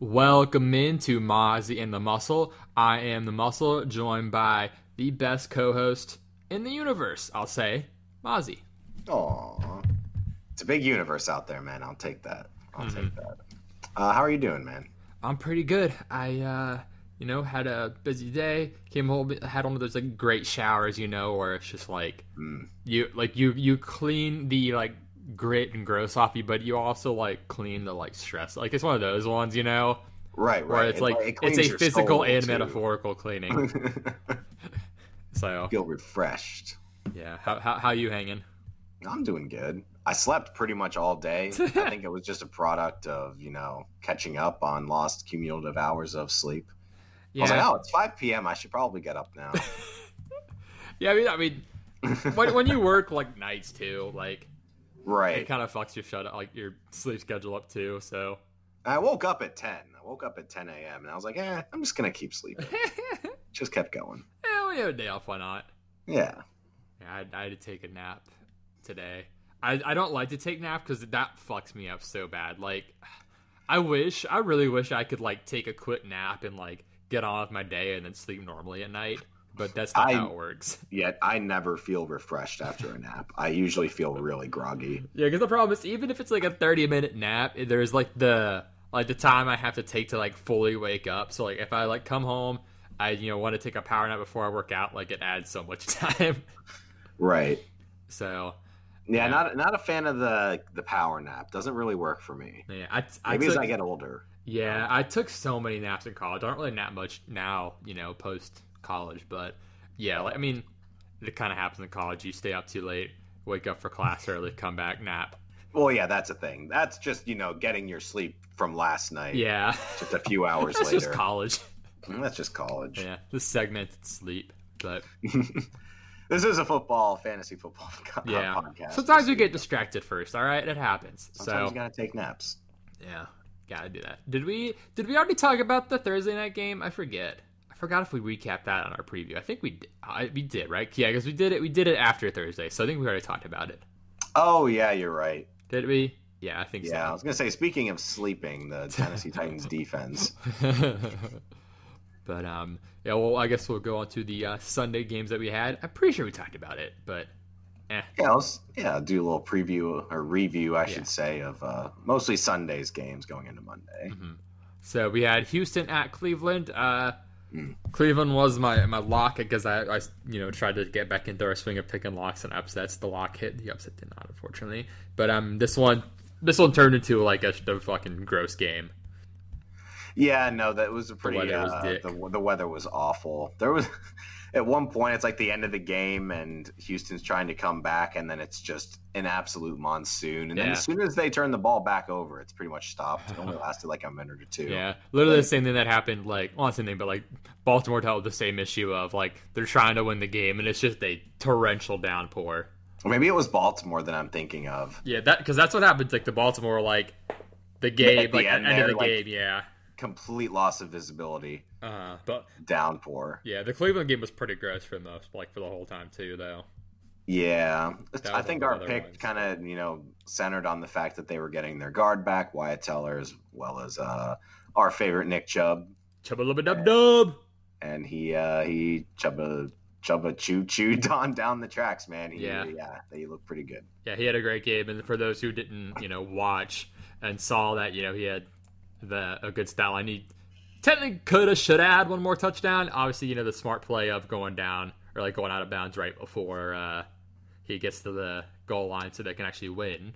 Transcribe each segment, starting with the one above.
Welcome into Mozzie and the Muscle. I am the Muscle, joined by the best co-host in the universe. I'll say, Mozzie. Aw. It's a big universe out there, man. I'll take that. I'll Mm-hmm. take that. Uh, how are you doing, man? I'm pretty good. I, uh, you know, had a busy day. Came home, had one of those like great showers, you know, where it's just like Mm. you, like you, you clean the like grit and gross off you, but you also like clean the like stress. Like it's one of those ones, you know, Right, where right. it's It- like it it's a physical and too. metaphorical cleaning. So Feel refreshed. yeah, how how how you hanging? I'm doing good. I slept pretty much all day. I think it was just a product of, you know, catching up on lost cumulative hours of sleep. I was like, Yeah, oh, it's 5 p.m. I should probably get up now. yeah. I mean, I mean, when when you work like nights too, like right. it kind of fucks your shut like your sleep schedule up too. So I woke up at 10. I woke up at 10 a.m. and I was like, eh, I'm just going to keep sleeping. just kept going. yeah, we have a day off. Why not? Yeah. Yeah, I, I had to take a nap today. I, I don't like to take nap because that fucks me up so bad. Like, I wish, I really wish I could like take a quick nap and like get on with my day and then sleep normally at night. But that's not I- how it works. Yet I never feel refreshed after a nap. I usually feel really groggy. Yeah, because the problem is even if it's like a thirty minute nap, there's like the like the time I have to take to like fully wake up. So like if I like come home, I you know want to take a power nap before I work out, like it adds so much time. Right. so Yeah, Yeah. not not a fan of the the power nap. Doesn't really work for me. yeah, I I Maybe took, as I get older. yeah um, I took so many naps in college. I don't really nap much now, you know, post college, but yeah, like I mean, it kind of happens in college. You stay up too late, wake up for class early, come back, nap. Well, yeah, that's a thing. That's just you know getting your sleep from last night. Yeah, Just a few hours that's later. just college. Mm, That's just college. Yeah, the segmented sleep, but. this is a football fantasy football Yeah. podcast. Sometimes we get distracted first. All right, it happens. Sometimes so you gotta take naps. yeah, gotta do that. Did we? Did we already talk about the Thursday night game? I forget. I forgot if we recapped that on our preview. I think we did. I, we did, right? Yeah, because we did it. We did it after Thursday, so I think we already talked about it. Oh yeah, you're right. Did we? Yeah, I think Yeah, I was gonna say. Speaking of sleeping, the Tennessee Titans defense. but um, yeah. Well, I guess we'll go on to the uh, Sunday games that we had. I'm pretty sure we talked about it, but eh. Yeah, let's yeah do a little preview or review, I Yeah. should say, of uh, mostly Sunday's games going into Monday. So we had Houston at Cleveland. Uh, Mm. Cleveland was my my lock because I, I you know tried to get back into our swing of picking locks and upsets. The lock hit, the upset did not, unfortunately. But um, this one this one turned into like a, a fucking gross game. Yeah, no, that was a pretty. weather was uh, dick. the, the weather was awful. There was at one point it's like the end of the game and Houston's trying to come back, and then it's just an absolute monsoon. And then as soon as they turn the ball back over, it's pretty much stopped. It only lasted like a minute or two. Yeah, literally the same thing that happened. Like, well, not the same thing, but like Baltimore dealt with the same issue of like they're trying to win the game and it's just a torrential downpour. Or maybe it was Baltimore that I'm thinking of. Yeah, that because that's what happens. Like the Baltimore like the game, the like end end, of the like- game. Yeah, Complete loss of visibility, uh, but downpour. yeah, the Cleveland game was pretty gross for the most, like for the whole time too, though. Yeah, I think our of the other pick kind of you know centered on the fact that they were getting their guard back, Wyatt Teller, as well as uh, our favorite Nick Chubb, Chubba lubba dub dub. and he uh, he Chubba Chubba choo chewed on down the tracks, man. He, Yeah. yeah, they look pretty good. Yeah, he had a great game, and for those who didn't, you know, watch and saw that, you know, he had the a good stat line. He technically could have, should have had one more touchdown. Obviously, you know, the smart play of going down or like going out of bounds right before uh, he gets to the goal line, so they can actually win.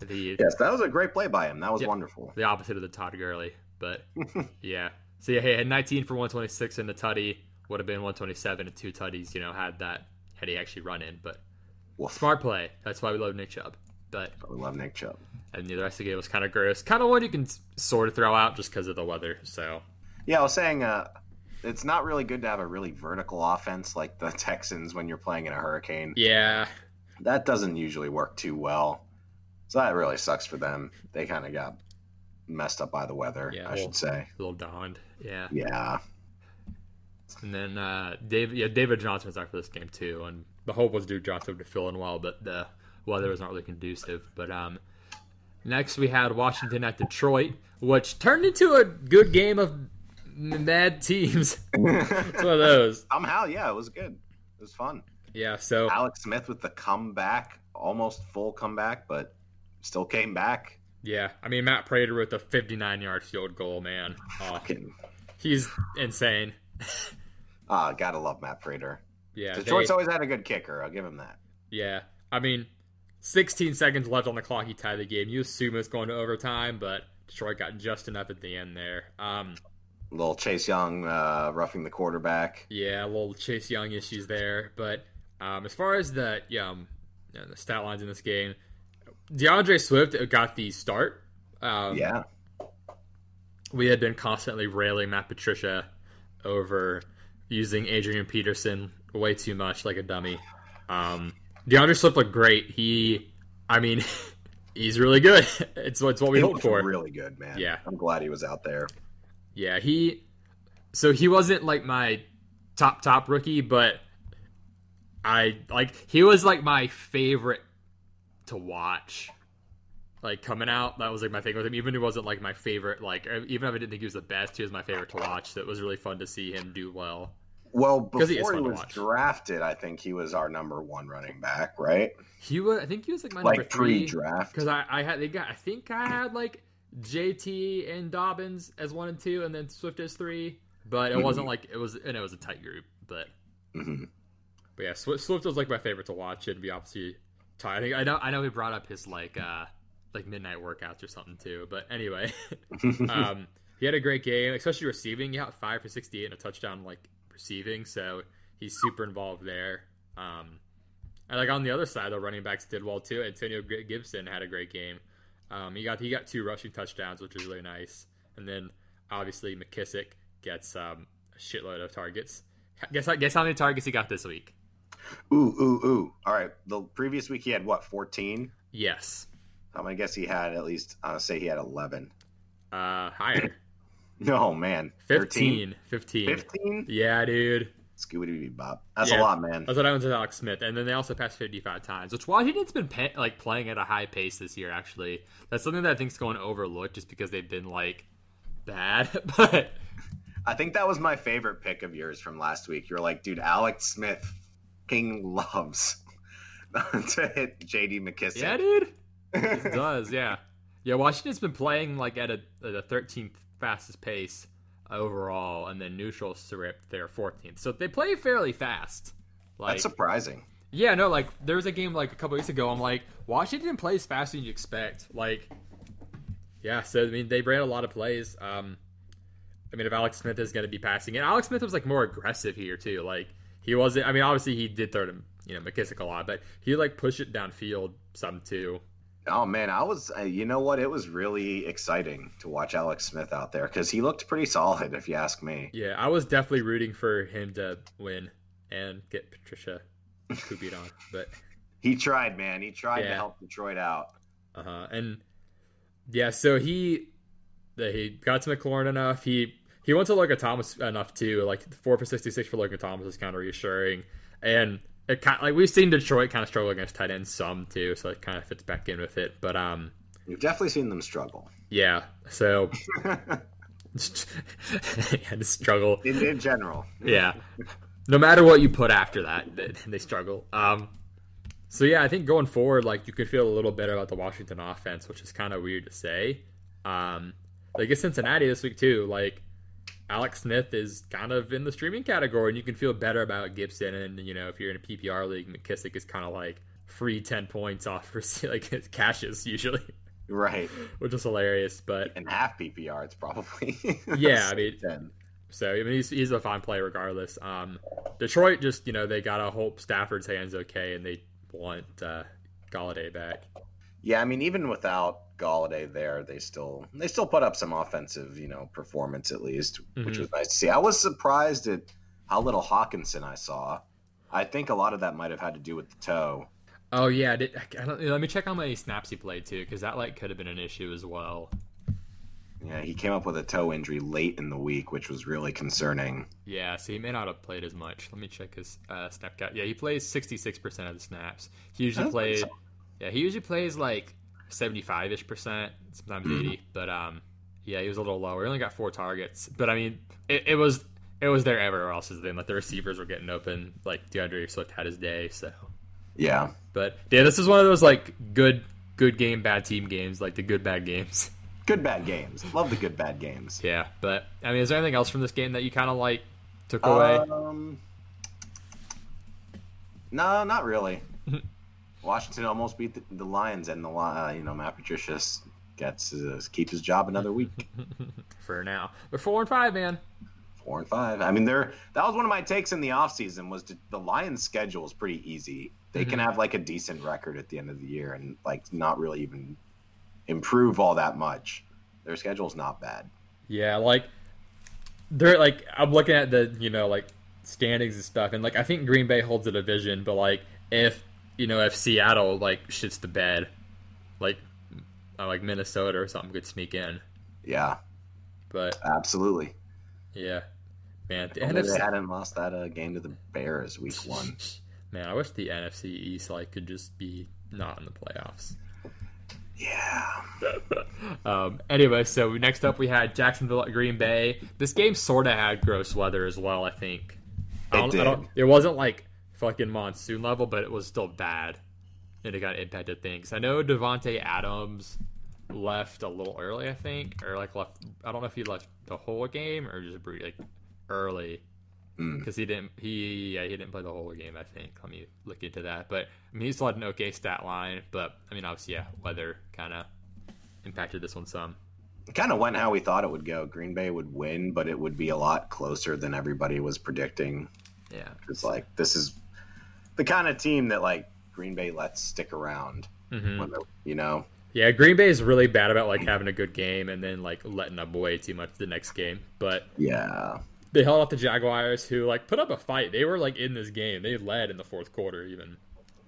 The Yes, that was a great play by him. That was Yeah. wonderful. the opposite of the Todd Gurley, but yeah. So yeah, he had 19 for 126 in the tutty. Would have been 127 and two tutties. You know, had that had he actually run in, but Woof. smart play. That's why we love Nick Chubb. But We love Nick Chubb. and the rest of the game was kind of gross. Kind of one you can sort of throw out just because of the weather. So Yeah, I was saying uh, it's not really good to have a really vertical offense like the Texans when you're playing in a hurricane. yeah, That doesn't usually work too well. So that really sucks for them. They kind of got messed up by the weather, Yeah, I well- should say. a little dawned. Yeah, Yeah. and then uh, David, yeah, David Johnson was out for this game too, and the hope was Duke Johnson would fill in well, but the weather was not really conducive. But um, Next, we had Washington at Detroit, which turned into a good game of mad teams. it's one of those. Somehow, yeah, it was good. It was fun. Yeah, so Alex Smith with the comeback, almost full comeback, but still came back. Yeah, I mean Matt Prater with a 59 yard field goal, man. Oh, he's insane. ah, gotta love Matt Prater. Yeah, Detroit's they- always had a good kicker. I'll give him that. yeah. I mean, 16 seconds left on the clock. He tied the game. You assume it's going to overtime, but Detroit got just enough at the end there. Um, little Chase Young uh, roughing the quarterback. Yeah, a little Chase Young issues there, but um, as far as the um, you know, the stat lines in this game, D'Andre Swift got the start. Um, yeah, we had been constantly railing Matt Patricia over using Adrian Peterson way too much like a dummy. Um, D'Andre Swift looked great. He, I mean, he's really good. It's, it's what we He hoped for. Really good, man. Yeah. I'm glad he was out there. Yeah, he. So he wasn't like my top top rookie, but I like he was like my favorite to watch. Like coming out, that was like my thing with him. Even if he wasn't like my favorite, like even if I didn't think he was the best, he was my favorite to watch. So it was really fun to see him do well. Well, he before he, to was drafted, I think he was our number one running back, right? He was, I think he was like my number Like three pre-draft. because I, I had they got I think I had like JT and Dobbins as one and two, and then Swift as three. But it wasn't like it was, and it was a tight group. But hmm But yeah, Swift, Swift was like my favorite to watch. It'd be obviously tight. I think I know I know he brought up his like uh like midnight workouts or something too. But anyway, um, he had a great game, especially receiving. He got five for sixty eight and a touchdown like receiving, so he's super involved there. Um, and like on the other side, the running backs did well too. Antonio Gibson had a great game. Um, he got he got two rushing touchdowns, which is really nice. And then obviously McKissic gets um, a shitload of targets. Guess guess how many targets he got this week? ooh, ooh, ooh. All right. The previous week he had what, 14? Yes. I'm gonna guess he had at least. I'll say he had 11. Uh, higher. No, man. 13? 15. 15. 15? Yeah, dude. Scooby Bob. That's Yeah. a lot, man. That's what I happens with Alex Smith. And then they also passed 55 times, which Washington's been pa- like playing at a high pace this year, actually. That's something that I think's going overlooked just because they've been like bad. but I think that was my favorite pick of yours from last week. You're like, dude, Alex Smith king loves to hit JD McKissic. yeah, dude. It does, yeah. Yeah, Washington's been playing like at a, at a 13th fastest pace overall, and then neutral stripped their 14th. So they play fairly fast. Like, That's surprising. Yeah, no, like there was a game like a couple weeks ago. I'm like, Washington plays faster than you expect. Like, yeah, so I mean, they ran a lot of plays. Um, I mean, if Alex Smith is going to be passing, and Alex Smith was like more aggressive here too. Like he wasn't. I mean, obviously he did throw to you know McKissic a lot, but he like pushed it downfield some too. Oh man, I was. uh, You know what? It was really exciting to watch Alex Smith out there because he looked pretty solid, if you ask me. Yeah, I was definitely rooting for him to win and get Patricia to on, but He tried, man. He tried to help Detroit out. Uh huh. And yeah, so he he got to McLaurin enough. He he went to Logan Thomas enough too. Like four for sixty six for Logan Thomas is kind of reassuring. And it kind like we've seen Detroit kind of struggle against tight ends some too, so it kind of fits back in with it. But um, You've definitely seen them struggle. yeah. So yeah, the struggle. in, in general. yeah. No matter what you put after that, they, they struggle. Um, so yeah, I think going forward, like you could feel a little better about the Washington offense, which is kind of weird to say. Um, like it's Cincinnati this week too. Like Alex Smith is kind of in the streaming category, and you can feel better about Gibson. And you know, if you're in a PPR league, McKissic is kind of like free ten points off for like cashes usually, Right. which is hilarious. But In half PPR, it's probably. Yeah, I mean- 10. So I mean, he's, he's a fine play regardless. Um, Detroit just you know they gotta hope Stafford's hands okay, and they want uh, Golladay back. Yeah, I mean, even without Golladay there, they still they still put up some offensive, you know, performance at least, which Mhm. was nice to see. I was surprised at how little Hockenson I saw. I think a lot of that might have had to do with the toe. Oh yeah, did, I don't, let me check how many snaps he played too, because that like could have been an issue as well. Yeah, he came up with a toe injury late in the week, which was really concerning. Yeah, so he may not have played as much. Let me check his uh, snap count. Yeah, he plays sixty six percent of the snaps. He usually plays. Yeah, he usually plays like 75 ish percent, sometimes 80. But um, yeah, he was a little lower. He only got four targets, but I mean, it, it was it was there everywhere else. Is then like the receivers were getting open. Like D'Andre Swift had his day, so Yeah. but yeah, this is one of those like good good game bad team games, like the good bad games. Good bad games. Love the good bad games. Yeah, but I mean, is there anything else from this game that you kind of like took away? Um, no, not really. Washington almost beat the, the Lions, and the uh, you know Matt Patricia gets uh, keeps his job another week. For now, they're four and five, man. Four and five. I mean, they're that was one of my takes in the offseason was to, the Lions' schedule is pretty easy. They can have like a decent record at the end of the year and like not really even improve all that much. Their schedule's not bad. Yeah, like they're like I'm looking at the you know like standings and stuff, and like I think Green Bay holds the division, but like if you know if Seattle like shits the bed, like uh, like Minnesota or something could sneak in. Yeah, But absolutely. yeah, man, the NFC they hadn't lost that uh, game to the Bears week one. Man, I wish the NFC East like could just be not in the playoffs. Yeah. um, anyway, so next up we had Jacksonville at Green Bay. This game sort of had gross weather as well. I think. I It don't, I did. don't, it wasn't like fucking monsoon level, but it was still bad, and it got impacted things. I know Davante Adams left a little early. I think, or like left. I don't know if he left the whole game or just like early Mm. because he didn't. He yeah he didn't play the whole game. I think. Let me look into that. But I mean, he still had an okay stat line. But I mean, obviously, yeah, weather kind of impacted this one some. It kind of went how we thought it would go. Green Bay would win, but it would be a lot closer than everybody was predicting. Yeah. It's like this is the kind of team that like Green Bay lets stick around. hmm When they're, you know, Yeah, Green Bay is really bad about like having a good game and then like letting up way too much the next game. But yeah, they held off the Jaguars, who like put up a fight. They were like in this game. They led in the fourth quarter, even.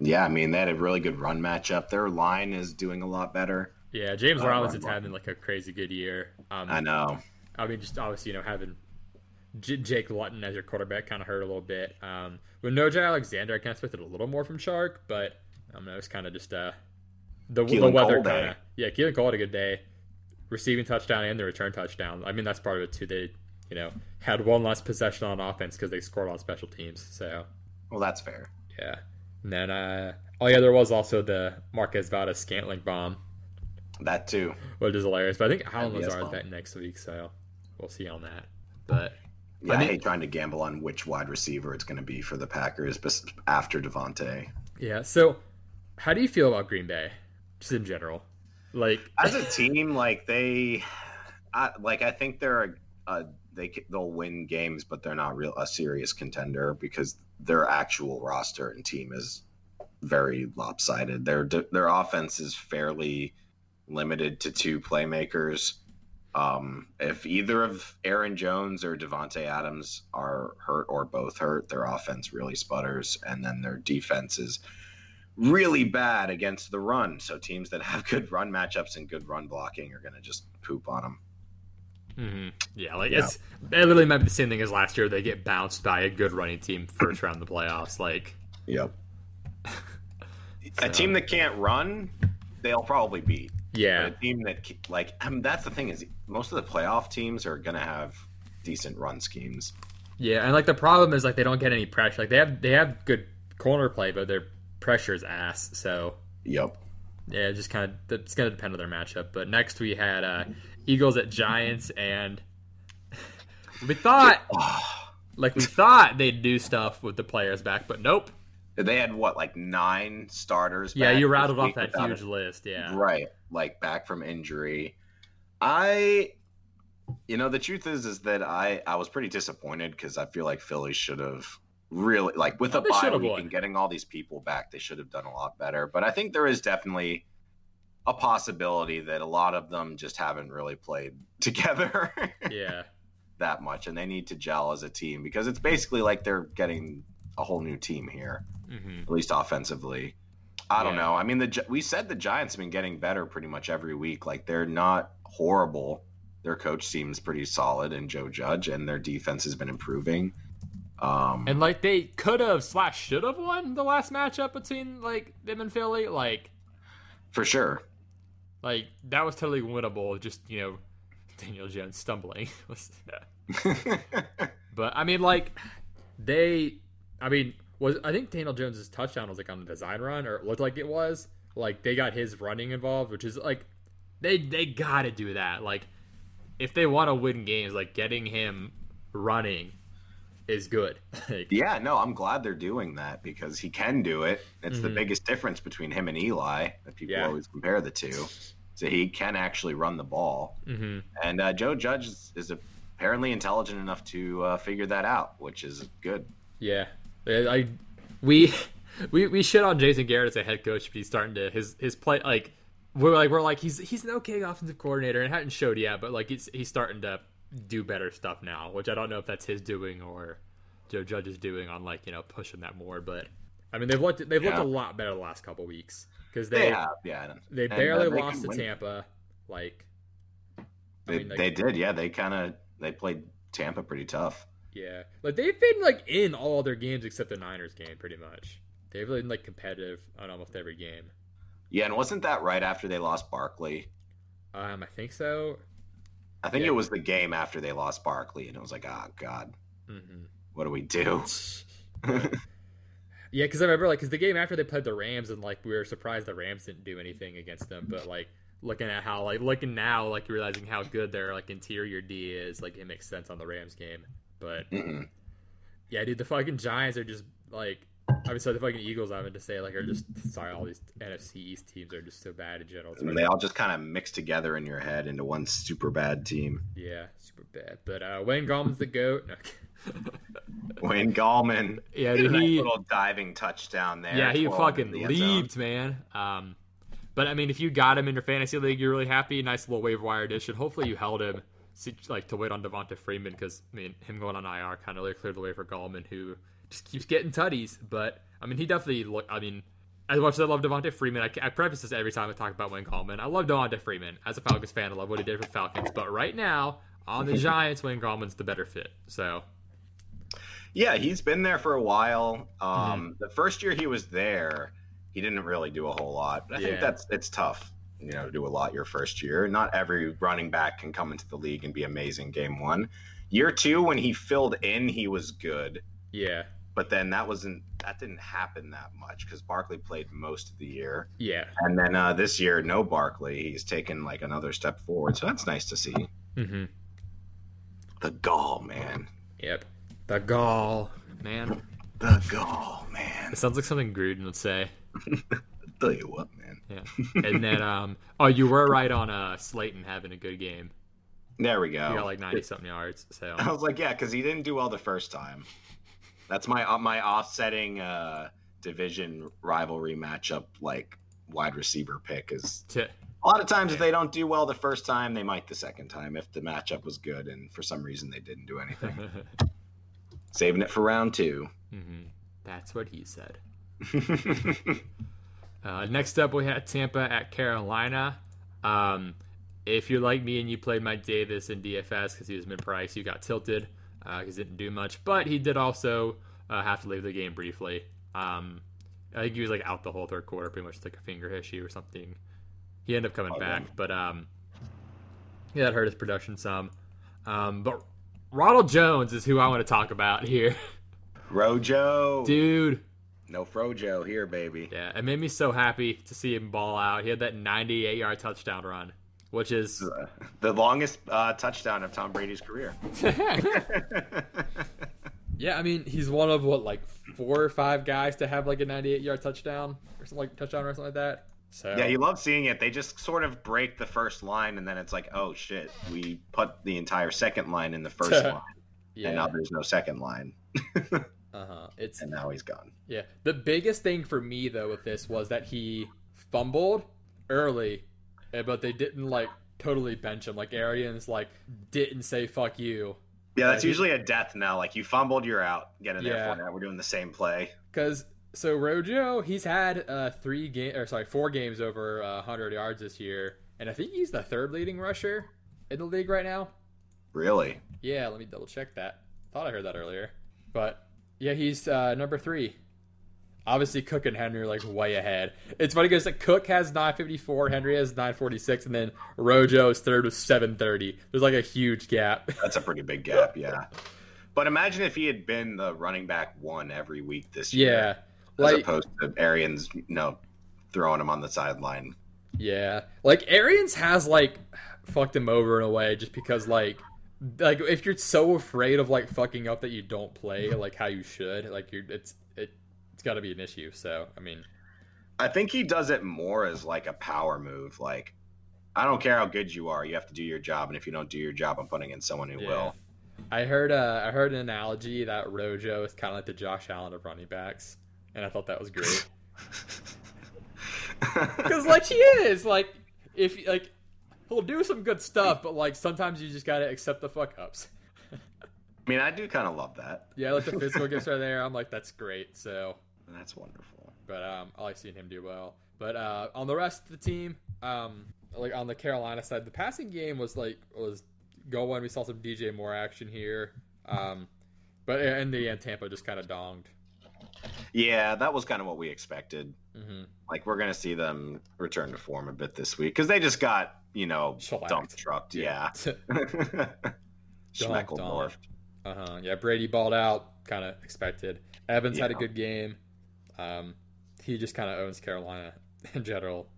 yeah. I mean, they had a really good run matchup. Their line is doing a lot better. Yeah, James Uh, Robinson's run having like a crazy good year. Um, I know. I mean, just obviously, you know, having J- Jake Luton as your quarterback kind of hurt a little bit. Um, with no Jay Alexander, I kind of expected a little more from Shark, but I don't know. It's kind of just uh, the, the weather kind of. Yeah, Keelan Cole had a good day, receiving touchdown and the return touchdown. I mean, that's part of it too. They, you know, had one less possession on offense because they scored on special teams. So Well, that's fair. yeah, and then uh, oh yeah, there was also the Marquez Valdes-Scantling bomb, That too. which is hilarious. But I think Allen Lazard is back next week, so we'll see on that. But Yeah, I, I hate trying to gamble on which wide receiver it's going to be for the Packers after Davante. Yeah. So, how do you feel about Green Bay, just in general? Like, As a team, like they, I, like I think they're a, a they they'll win games, but they're not real a serious contender because their actual roster and team is very lopsided. Their their offense is fairly limited to two playmakers. Um, if either of Aaron Jones or Davante Adams are hurt or both hurt, their offense really sputters, and then their defense is really bad against the run. So teams that have good run matchups and good run blocking are going to just poop on them. mhm. yeah, like Yeah. it's it literally might be the same thing as last year. They get bounced by a good running team first round of the playoffs. Like, Yep. So- A team that can't run, they'll probably beat. yeah, But a team that like I mean, that's the thing is most of the playoff teams are going to have decent run schemes. yeah, and like the problem is like they don't get any pressure. Like they have they have good corner play, but their pressure is ass. So Yep. yeah, just kind of it's gonna depend on their matchup. But next we had uh, Eagles at Giants, and we thought like we thought they'd do stuff with the players back, but nope. They had what like nine starters. Yeah, you rattled off that huge list. Yeah. right like back from injury i you know the truth is is that i i was pretty disappointed because i feel like philly should have really like with Oh, a bye week won. and getting all these people back they should have done a lot better but i think there is definitely a possibility that a lot of them just haven't really played together Yeah. that much and they need to gel as a team because it's basically like they're getting a whole new team here hmm at least offensively. I don't know. I mean, the we said the Giants have been getting better pretty much every week. Like they're not horrible. Their coach seems pretty solid, and Joe Judge, and their defense has been improving. Um, And like they could have slash should have won the last matchup between like them and Philly. Like for sure. like that was totally winnable. Just you know, Daniel Jones stumbling. but I mean, like they, I mean, was I think Daniel Jones's touchdown was like on the design run, or it looked like it was. Like they got his running involved, which is like they they got to do that. Like if they want to win games, like getting him running is good. like, yeah, no, I'm glad they're doing that because he can do it. It's the Mhm. biggest difference between him and Eli that people Yeah. always compare the two. So he can actually run the ball, mhm. and uh, Joe Judge is, is apparently intelligent enough to uh, figure that out, which is good. Yeah, I- we we we shit on Jason Garrett as a head coach, but he's starting to his his play like we're like we're like he's he's an okay offensive coordinator and hadn't showed yet, but like he's he's starting to do better stuff now, which I don't know if that's his doing or Joe Judge is doing on like you know pushing that more, but I mean they've looked they've looked a lot better the last couple weeks because They, they have, yeah. they And, uh, barely they lost to win. Tampa, like They, mean, like- they did, yeah. They kind of they played Tampa pretty tough. Yeah, like they've been like in all their games except the Niners game, pretty much. They've been like competitive on almost every game. Yeah, and wasn't that right after they lost Barkley? Um, I think so. I think Yeah. it was the game after they lost Barkley, and it was like, oh god, hmm what do we do? yeah, because I remember like because the game after they played the Rams and like we were surprised the Rams didn't do anything against them, but like looking at how like looking now like realizing how good their like interior D is, like it makes sense on the Rams game. But Mm-mm. yeah, dude, the fucking Giants are just like. I mean, so the fucking Eagles, I meant to say, like, are just sorry. All these NFC East teams are just so bad in general. And they all just kind of mix together in your head into one super bad team. Yeah, super bad. But uh, Wayne Gallman's the goat. No. Wayne Gallman, yeah, dude, that he little diving touchdown there. yeah he fucking in the end zone. leaped, man. Um, but I mean, if you got him in your fantasy league, you're really happy. Nice little waiver wire addition. Hopefully, you held him like to wait on Devonta Freeman because I mean, him going on IR kind of cleared the way for Gallman, who just keeps getting tutties. But I mean, he definitely look. I mean. As much as I love Devonta Freeman, I, I preface this every time I talk about Wayne Gallman. I love Devonta Freeman as a Falcons fan. I love what he did for Falcons, but right now on the Giants, Wayne Gallman's the better fit. So Yeah, he's been there for a while. Um, Mm-hmm. The first year he was there, he didn't really do a whole lot. I Yeah. think that's it's tough, you know, to do a lot your first year. Not every running back can come into the league and be amazing game one. Year two, when he filled in, he was good. yeah, But then that wasn't that didn't happen that much because Barkley played most of the year, yeah. and then uh, this year no Barkley. He's taken like another step forward, so that's nice to see. Mm-hmm. The gall, man. Yep. The gall, man. The gall, man. It sounds like something Gruden would say. Tell you what, man. Yeah. And then, um, oh, you were right on uh, Slayton having a good game. There we He go. got like ninety something yards. So I was like, yeah, because he didn't do well the first time. That's my uh, my offsetting uh, division rivalry matchup, like wide receiver pick is to, a lot of times if they don't do well the first time, they might the second time if the matchup was good, and for some reason they didn't do anything. Saving it for round two. hmm That's what he said. Uh, next up, we had Tampa at Carolina. Um, if you're like me and you played Mike Davis in DFS because he was mid price, you got tilted because he didn't do much. But he did also uh, have to leave the game briefly. Um, I think he was like out the whole third quarter, pretty much like a finger issue or something. He ended up coming Oh, back, yeah. but um, yeah, that hurt his production some. Um, but Ronald Jones is who I want to talk about here, Rojo, dude. no Frojo here, baby. Yeah, it made me so happy to see him ball out. He had that 98 yard touchdown run, which is Uh, the longest uh, touchdown of Tom Brady's career. yeah. I mean, he's one of what like four or five guys to have like a 98 yard touchdown or something like touchdown or something like that. So Yeah, you love seeing it. They just sort of break the first line, and then it's like, oh shit, we put the entire second line in the first line, yeah, and now there's no second line, uh huh. It's and now he's gone. yeah. The biggest thing for me though with this was that he fumbled early, but they didn't like totally bench him. Like Arians like didn't say fuck you Yeah, that's he- usually a death knell. Like you fumbled, you're out. Get in there Yeah. for now. We're doing the same play. Because so Rojo, he's had uh, three game or sorry, four games over uh, 100 yards this year, and I think he's the third leading rusher in the league right now. Really? Yeah, let me double check that. Thought I heard that earlier, but yeah, he's uh, number three. Obviously Cook and Henry are like way ahead. It's funny because like, Cook has 954, Henry has 946, and then Rojo is third with 730. There's like a huge gap. That's a pretty big gap, yeah. But imagine if he had been the running back one every week this year. Yeah, As like opposed to Arians, you know, throwing him on the sideline. yeah, like Arians has like fucked him over in a way just because like like if you're so afraid of like fucking up that you don't play like how you should, like you're it's it it's got to be an issue. So I mean, I think he does it more as like a power move. Like, I don't care how good you are, you have to do your job, and if you don't do your job, I'm putting in someone who Yeah. will. I heard uh, I heard an analogy that Rojo is kind of like the Josh Allen of running backs, and I thought that was great because like he is like if like he'll do some good stuff, but like sometimes you just gotta accept the fuck ups. I mean, I do kind of love that. Yeah, like the physical gifts are there. I'm like that's great. So, That's wonderful. but um, I like seeing him do well. But uh, on the rest of the team, um, like on the Carolina side, the passing game was like was going. We saw some DJ Moore action here. Um, but in the end, Tampa just kind of donged. Yeah, that was kind of what we expected. hmm Like, we're going to see them return to form a bit this week because they just got, you know, Shellacked. dump trucked. Yeah. On. Uh huh. Yeah, Brady balled out, kind of expected. Evans had a good game. Um, he just kind of owns Carolina in general.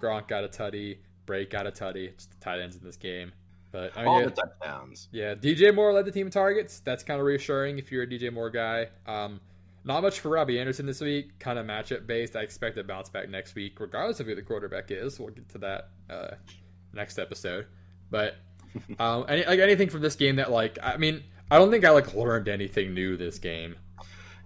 Gronk got a tutty. Brate got a tutty. Just the tight ends in this game. But I mean, All yeah, the touchdowns. yeah, DJ Moore led the team in targets. That's kind of reassuring if you're a DJ Moore guy. Um, not much for Robbie Anderson this week. Kind of matchup based. I expect a bounce back next week, regardless of who the quarterback is. We'll get to that uh, next episode. But um, any, like anything from this game that like I mean, I don't think I like learned anything new this game.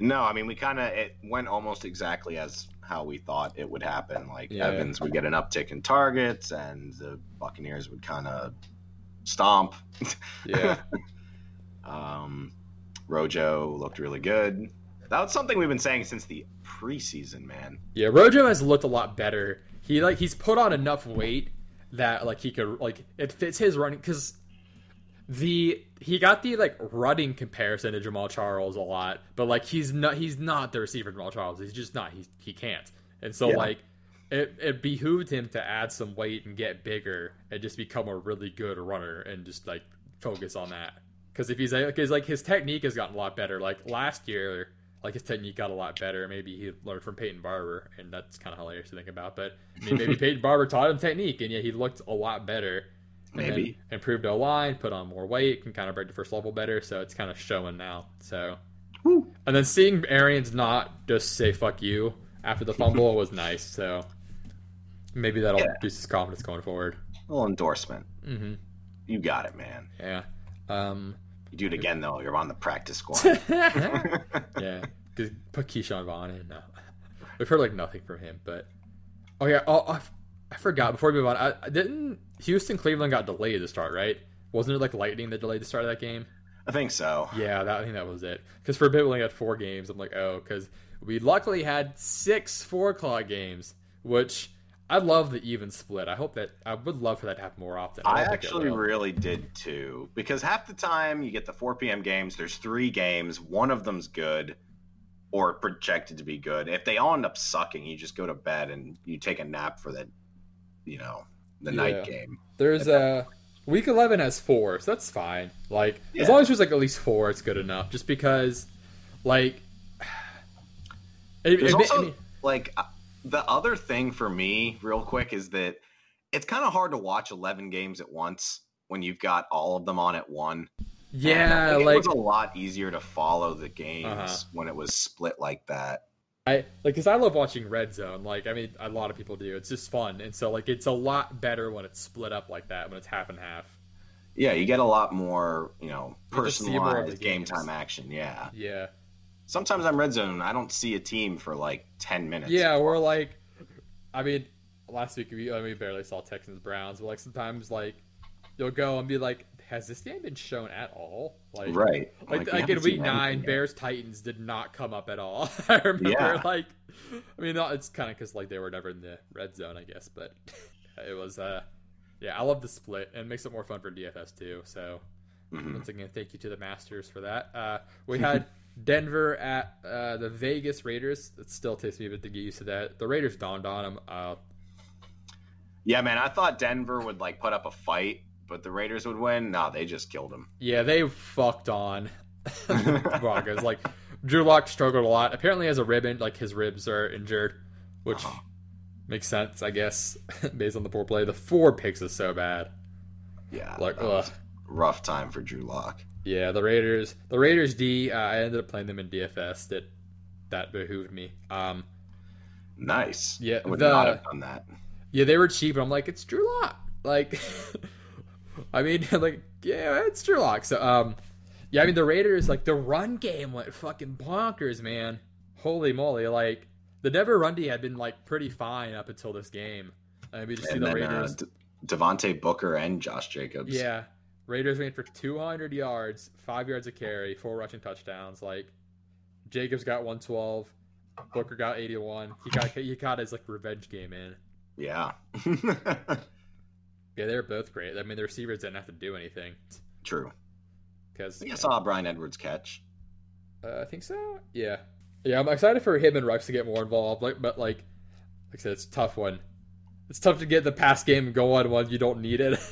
No, I mean, we kind of, it went almost exactly as how we thought it would happen. Like, Yeah. Evans would get an uptick in targets, and the Buccaneers would kind of stomp. Yeah, Um, Rojo looked really good. That was something we've been saying since the preseason, man. yeah. Rojo has looked a lot better. He like he's put on enough weight that like he could like it fits his running because the he got the like running comparison to Jamaal Charles a lot, but like he's not he's not the receiver Jamaal Charles. He's just not. He he can't. And so Yeah. like it it behooved him to add some weight and get bigger and just become a really good runner and just like focus on that. Because if he's because like his technique has gotten a lot better. Like last year, like his technique got a lot better. Maybe he learned from Peyton Barber, and that's kind of hilarious to think about. But I mean, maybe Peyton Barber taught him technique, and yeah, he looked a lot better. Maybe. improved line, put on more weight, can kind of break the first level better. So it's kind of showing now. So, Woo. and then seeing Arians not just say "fuck you" after the fumble was nice. So maybe that'll Yeah. boost his confidence going forward. A little endorsement. hmm You got it, man. Yeah. Um, You do it again, though. You're on the practice squad. yeah, put Ke'Shawn Vaughn in. No, we've heard like nothing from him. But oh yeah, oh, I, I forgot. Before we move on, I, I didn't Houston Cleveland got delayed to start, right? Wasn't it like lightning that delayed the start of that game? I think so. Yeah, that, I think that was it. Because for a bit we only had four games. I'm like, oh, because we luckily had six four o'clock games, which I love the even split. I hope that I would love for that to happen more often. I it actually really did too, because half the time you get the 4 p.m. games. There's three games. One of them's good, or projected to be good. If they all end up sucking, you just go to bed and you take a nap for the, you know, the Yeah. night game. There's a week eleven has four, so that's fine. Like Yeah. as long as there's like at least four, it's good enough. Just because, like, it, There's it also like uh, the other thing for me, real quick, is that it's kind of hard to watch 11 games at once when you've got all of them on at one. I yeah, like it was a lot easier to follow the games Uh-huh. when it was split like that. I like because I love watching Red Zone. Like I mean, a lot of people do. It's just fun, and so like it's a lot better when it's split up like that when it's half and half. Yeah, you get a lot more, you know, You just see more of the personalized game games. time action. Yeah. Yeah, Sometimes I'm red zone. I don't see a team for like 10 minutes. yeah. We're like, I mean, last week we I mean, we barely saw Texans Browns, but like sometimes like you'll go and be like, has this game been shown at all? Like Right. Like, we like, in week nine, yet. Bears Titans did not come up at all. I remember, Yeah. like, I mean, it's kind of because like they were never in the red zone, I guess, but it was, uh, yeah, I love the split and it makes it more fun for DFS too. So Mhm. once again, thank you to the Masters for that. Uh, we had Denver at uh, the Vegas Raiders. It still takes me a bit to get used to that. The Raiders dawned on them. Uh, Yeah, man, I thought Denver would like put up a fight, but the Raiders would win. Nah, they just killed them. yeah, they fucked on the Broncos. like Drew Lock struggled a lot. Apparently, has a rib in, like his ribs are injured, which Uh-huh. makes sense, I guess, based on the poor play. The four picks is so bad. Yeah, Like, rough time for Drew Lock. Yeah, the Raiders. The Raiders D. Uh, I ended up playing them in DFS. That that behooved me. Um, Nice. Yeah, I would the- not have done that. yeah, they were cheap, and I'm like, it's Drew Lock. Like, I mean, like, yeah, it's Drew Lock. So, um, yeah, I mean, the Raiders, like, the run game went fucking bonkers, man. Holy moly! Like, the Denver run D had been like pretty fine up until this game. And we just see And the then uh, D- Devontae Booker and Josh Jacobs. Yeah, Raiders ran for 200 yards, five yards of carry, four rushing touchdowns. Like Jacobs got 112, Booker got 81. He got he got his like revenge game in. Yeah. Yeah, they're both great. I mean, the receivers didn't have to do anything True. I because think I saw Bryan Edwards catch. uh, I think so. Yeah, yeah. I'm excited for him and Rex to get more involved. Like, but like, like I said, it's a tough one. It's tough to get the pass game going when you don't need it.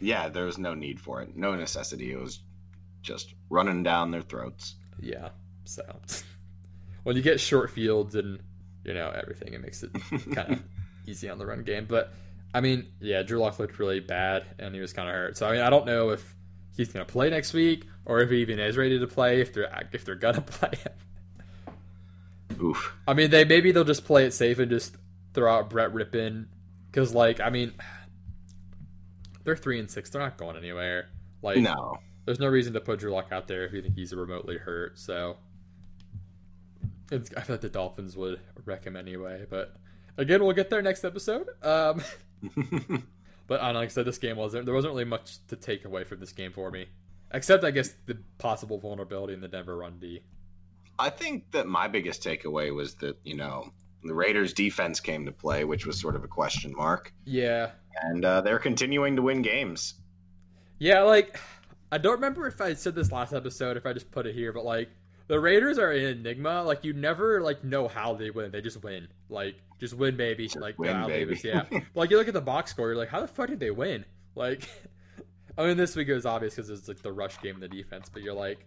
Yeah, there was no need for it. No necessity. It was just running down their throats. yeah. So when you get short fields and you know everything, it makes it kind of easy on the run game. But I mean, yeah, Drew Lock looked really bad and he was kind of hurt. So I mean, I don't know if he's gonna play next week or if he even is ready to play. If they're if they're gonna play him. Oof. I mean, they maybe they'll just play it safe and just throw out Brett Rypien because, like, I mean, they're three and six. They're not going anywhere. Like, No. there's no reason to put Drew Lock out there if you think he's remotely hurt. So, it's, I feel like the Dolphins would wreck him anyway. But again, we'll get there next episode. Um, but uh, like I said, this game wasn't. There wasn't really much to take away from this game for me, except I guess the possible vulnerability in the Denver run D. I think that my biggest takeaway was that, you know, the Raiders defense came to play, which was sort of a question mark. Yeah, And uh, they're continuing to win games. Yeah, like I don't remember if I said this last episode, if I just put it here, but like the Raiders are an enigma. Like you never like know how they win. They just win. Like just win, baby. like win, baby. Davis, yeah. But, like you look at the box score, you're like, how the fuck did they win? Like, I mean, this week it was obvious because it's like the rush game and the defense, but you're like,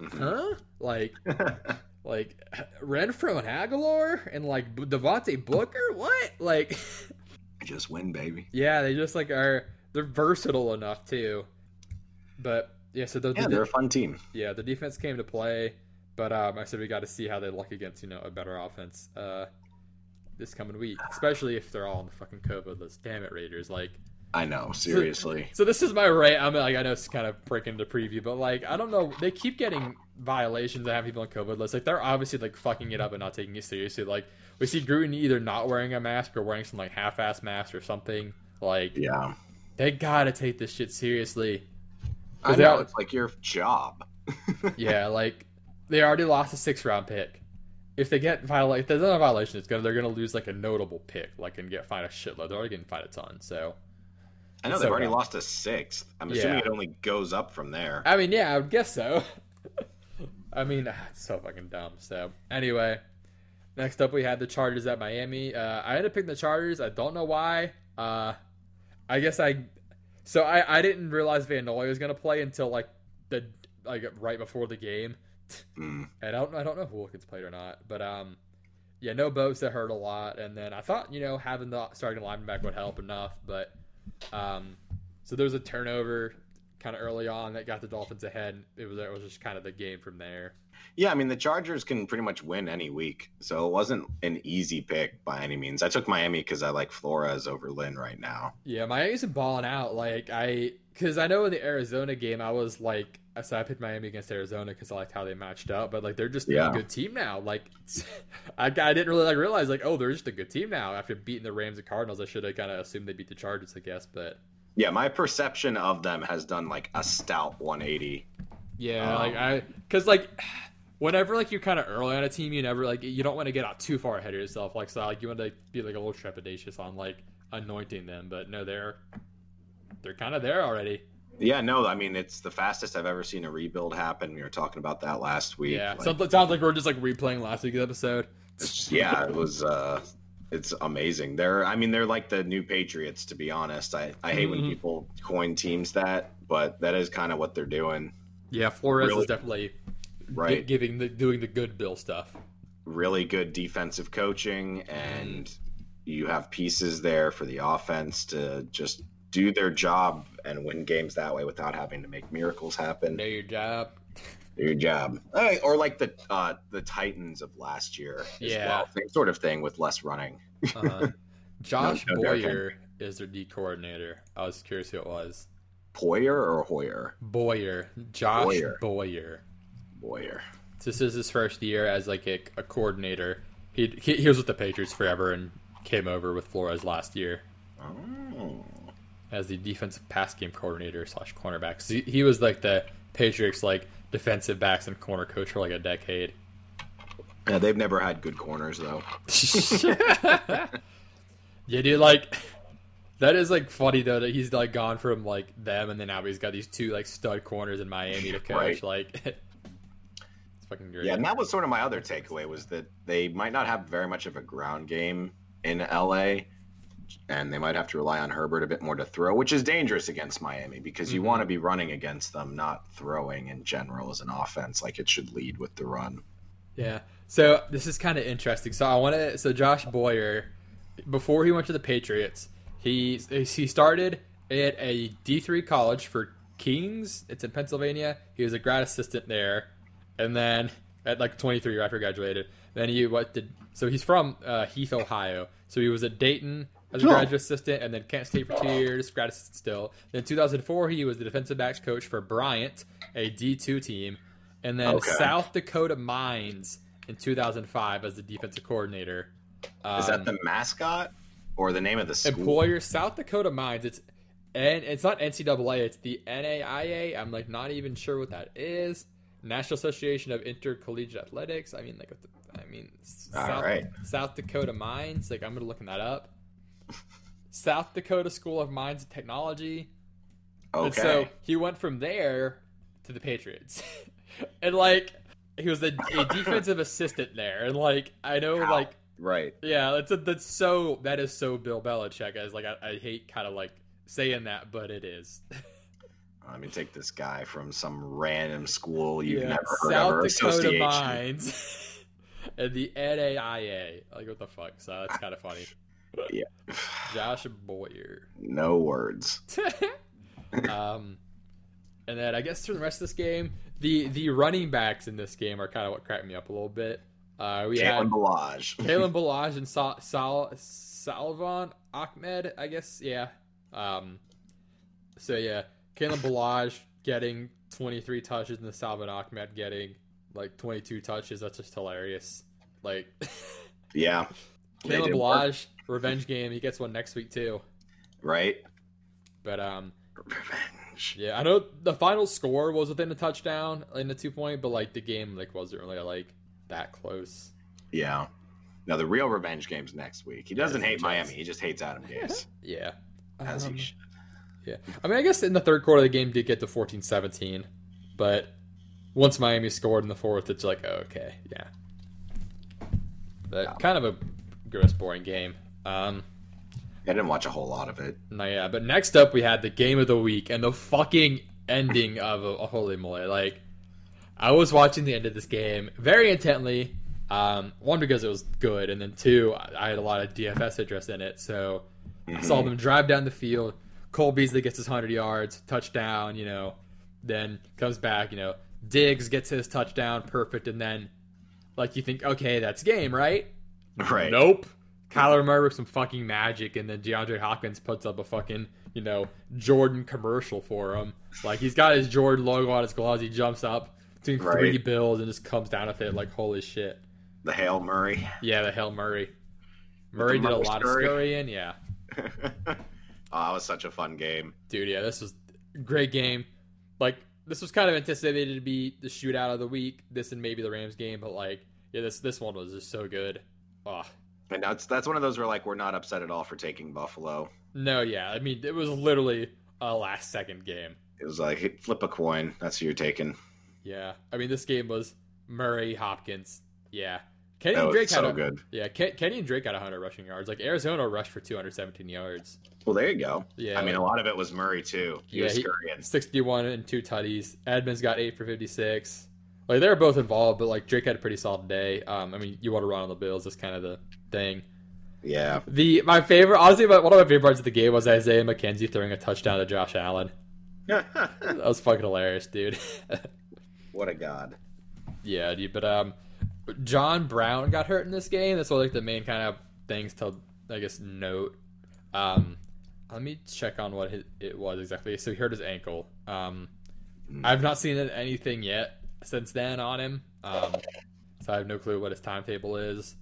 Mhm. huh? Like, like Renfrow and Agholor and like Devontae Booker, what? Like. Just win, baby. Yeah, they just like are they're versatile enough too. But yeah, so the, Yeah, the they're a fun team. yeah the defense came to play, but um, I said we got to see how they look against you know a better offense uh, this coming week, especially if they're all on the fucking COVID list. Damn it, Raiders! Like, I know, seriously. so this is my rant. I'm like I know it's kind of breaking the preview, but like I don't know, they keep getting violations and have people on COVID lists. Like they're obviously like fucking it up and not taking it seriously. Like we see Gruden either not wearing a mask or wearing some like half-ass mask or something. Like Yeah. they gotta take this shit seriously. I know, are- it's like your job. Yeah, like they already lost a six round pick. If they get violate, if there's not a violation, it's gonna they're gonna lose like a notable pick, like and get fined a shitload. They're already getting fined a ton. So I know they've so already dumb. lost a sixth. I'm assuming Yeah. it only goes up from there. I mean, yeah, I would guess so. I mean, ah, it's so fucking dumb. So anyway, next up we had the Chargers at Miami. Uh, I ended up picking the Chargers. I don't know why. Uh, I guess I. So I, I didn't realize Van Noy was gonna play until like the like right before the game. Mm. And I don't I don't know if Wilkins played or not, but um, yeah, no boats that hurt a lot. And then I thought you know having the starting lineman back would help enough, but um, so there was a turnover kind of early on that got the Dolphins ahead. It was it was just kind of the game from there. Yeah, I mean the Chargers can pretty much win any week, so it wasn't an easy pick by any means. I took Miami because I like Flores over Lynn right now. Yeah, Miami's been balling out. Like I, because I know in the Arizona game I was like, I said I picked Miami against Arizona because I liked how they matched up. But like they're just Yeah. a good team now. Like I, I didn't really like realize like oh they're just a good team now after beating the Rams and Cardinals. I should have kind of assumed they beat the Chargers, I guess. But Yeah, my perception of them has done like a stout 180. yeah, Um, like I, because like. Whenever like you're kind of early on a team, you never like you don't want to get out too far ahead of yourself. Like so, like you want to be like a little trepidatious on like anointing them, but no, they're they're kind of there already. Yeah, no, I mean it's the fastest I've ever seen a rebuild happen. We were talking about that last week. Yeah, Like, something sounds like we're just like replaying last week's episode. yeah, it was. uh It's amazing. They're, I mean, they're like the new Patriots. To be honest, I I hate when Mhm. people coin teams that, but that is kind of what they're doing. Yeah, Flores Really? is definitely Right. giving the doing the good Bill stuff. really good defensive coaching and you have pieces there for the offense to just do their job and win games that way without having to make miracles happen. Do your job. Do your job. Uh, or like the uh, the Titans of last year. as Yeah. well. Same sort of thing with less running. Uh-huh. Josh no, Derek Boyer is their D coordinator. I was curious who it was. Poyer or Hoyer? Boyer, Josh Boyer. Boyer. Boyer. This is his first year as like a, a coordinator. He, he he was with the Patriots forever and came over with Flores last year Oh. As the defensive pass game coordinator slash cornerback. So he, was like the Patriots like defensive backs and corner coach for like a decade. Yeah, they've never had good corners though. yeah, dude, like that is like funny though that he's like gone from like them and then now he's got these two like stud corners in Miami to coach. Right. Like it's fucking great. Yeah, and that was sort of my other takeaway was that they might not have very much of a ground game in LA, and they might have to rely on Herbert a bit more to throw, which is dangerous against Miami because you Mhm. want to be running against them, not throwing in general as an offense. Like it should lead with the run. Yeah. So this is kind of interesting. So I want to. So Josh Boyer, before he went to the Patriots, he he started at a D three college for Kings. It's in Pennsylvania. He was a grad assistant there, and then at like 23 after he graduated, then he what did? So he's from uh, Heath, Ohio. So he was at Dayton as a Oh. graduate assistant, and then Kent State for two years, grad assistant still. Then 2004, he was the defensive backs coach for Bryant, a D2 team, and then Okay. South Dakota Mines in 2005 as the defensive coordinator. Is that Um, the mascot or the name of the school? employer South Dakota Mines? It's and it's not NCAA. It's the NAIA. I'm like not even sure what that is. National Association of Intercollegiate Athletics. I mean, like, I mean, All South, right. South Dakota Mines. Like, I'm gonna looking that up. South Dakota School of Mines and Technology. Okay. And so he went from there to the Patriots, and like he was a, a defensive assistant there, and like I know, Wow. like right. yeah, that's a, that's so that is so Bill Belichick. As like I, I hate kind of like saying that, but it is. Let me take this guy from some random school you've yeah, never heard South of or Dakota. Mines and the NAIA. Like what the fuck? So that's kind of funny. Yeah. Josh Boyer. No words. um, and then I guess for the rest of this game, the the running backs in this game are kind of what cracked me up a little bit. Uh, we had Jalen Ballage. Kalen Ballage and Sal, Sal Salvon Ahmed, I guess. Yeah. Um, so yeah, Kalen Ballage getting 23 touches and the Salvon Ahmed getting like 22 touches. That's just hilarious. Like Yeah. They Kalen did work, Ballage revenge game. He gets one next week too. Right? But um, Revenge. yeah, I know the final score was within a touchdown in the two point, but like the game like wasn't really like that close. Yeah. Now the real revenge game's next week. He doesn't Yes, hate Miami. does. He just hates Adam Gase. Yeah. as Um, he should. Yeah. I mean, I guess in the third quarter, of the game did get to 14 17. But once Miami scored in the fourth, it's like, oh, okay, yeah. But Yeah. kind of a gross, boring game. Um, I didn't watch a whole lot of it. no, yeah. But next up, we had the game of the week and the fucking ending of a, holy moly. Like, I was watching the end of this game very intently. Um, one because it was good, and then two, I I had a lot of DFS interest in it, so I saw them drive down the field. Cole Beasley gets his 100 yards, touchdown, you know, then comes back, you know, Diggs gets his touchdown, perfect, and then, like, you think, okay, that's game, right? Right. Nope. Kyler Murray with some fucking magic, and then DeAndre Hopkins puts up a fucking, you know, Jordan commercial for him. Like, he's got his Jordan logo on his gloves, he jumps up between three bills and just comes down with it, like, holy shit. The Hail Murray. Yeah, the Hail Murray. Murray did a lot of scurry. scurrying, yeah. oh, that was such a fun game. dude yeah this was a great game like this was kind of anticipated to be the shootout of the week this and maybe the rams game but like yeah this this one was just so good oh And that's that's one of those where like we're not upset at all for taking Buffalo. no yeah i mean it was literally a last second game It was like flip a coin. That's who you're taking. Yeah, I mean this game was Murray Hopkins. Yeah, Kenyan Drake so had a, good. yeah Ken, Kenyan Drake got 100 rushing yards. Like Arizona rushed for 217 yards. Well, there you go. Yeah, I mean, a lot of it was Murray too. He Yeah, was he- 61 and two tutties. Edmonds got eight for 56. Like they're both involved, but like Drake had a pretty solid day. Um, I mean, you want to run on the Bills. That's kind of the thing. Yeah. The my favorite, honestly, one of my favorite parts of the game was Isaiah McKenzie throwing a touchdown to Josh Allen. That was fucking hilarious, dude. what a god. yeah, dude. But um, John Brown got hurt in this game. That's what like the main kind of things to I guess note. Um, let me check on what it, it was exactly. So he hurt his ankle. Um, I've not seen anything yet since then on him. Um, so I have no clue what his timetable is.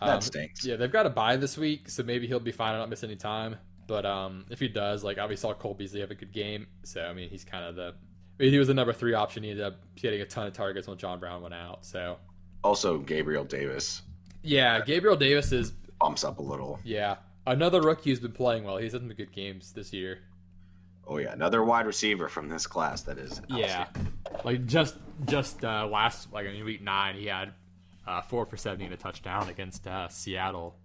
That Um, stinks. yeah, they've got to buy this week, so maybe he'll be fine and not miss any time. But um, if he does, like obviously saw Cole Beasley have a good game, so I mean he's kind of the. I mean, he was the number three option. He ended up getting a ton of targets when John Brown went out. So Also, Gabriel Davis yeah, Gabriel Davis is bumps up a little. yeah another rookie who's been playing well. He's had some good games this year. Oh yeah, another wide receiver from this class. That is. Yeah, like just just uh, last like in week nine, he had uh, four for seventy and a touchdown against uh, Seattle.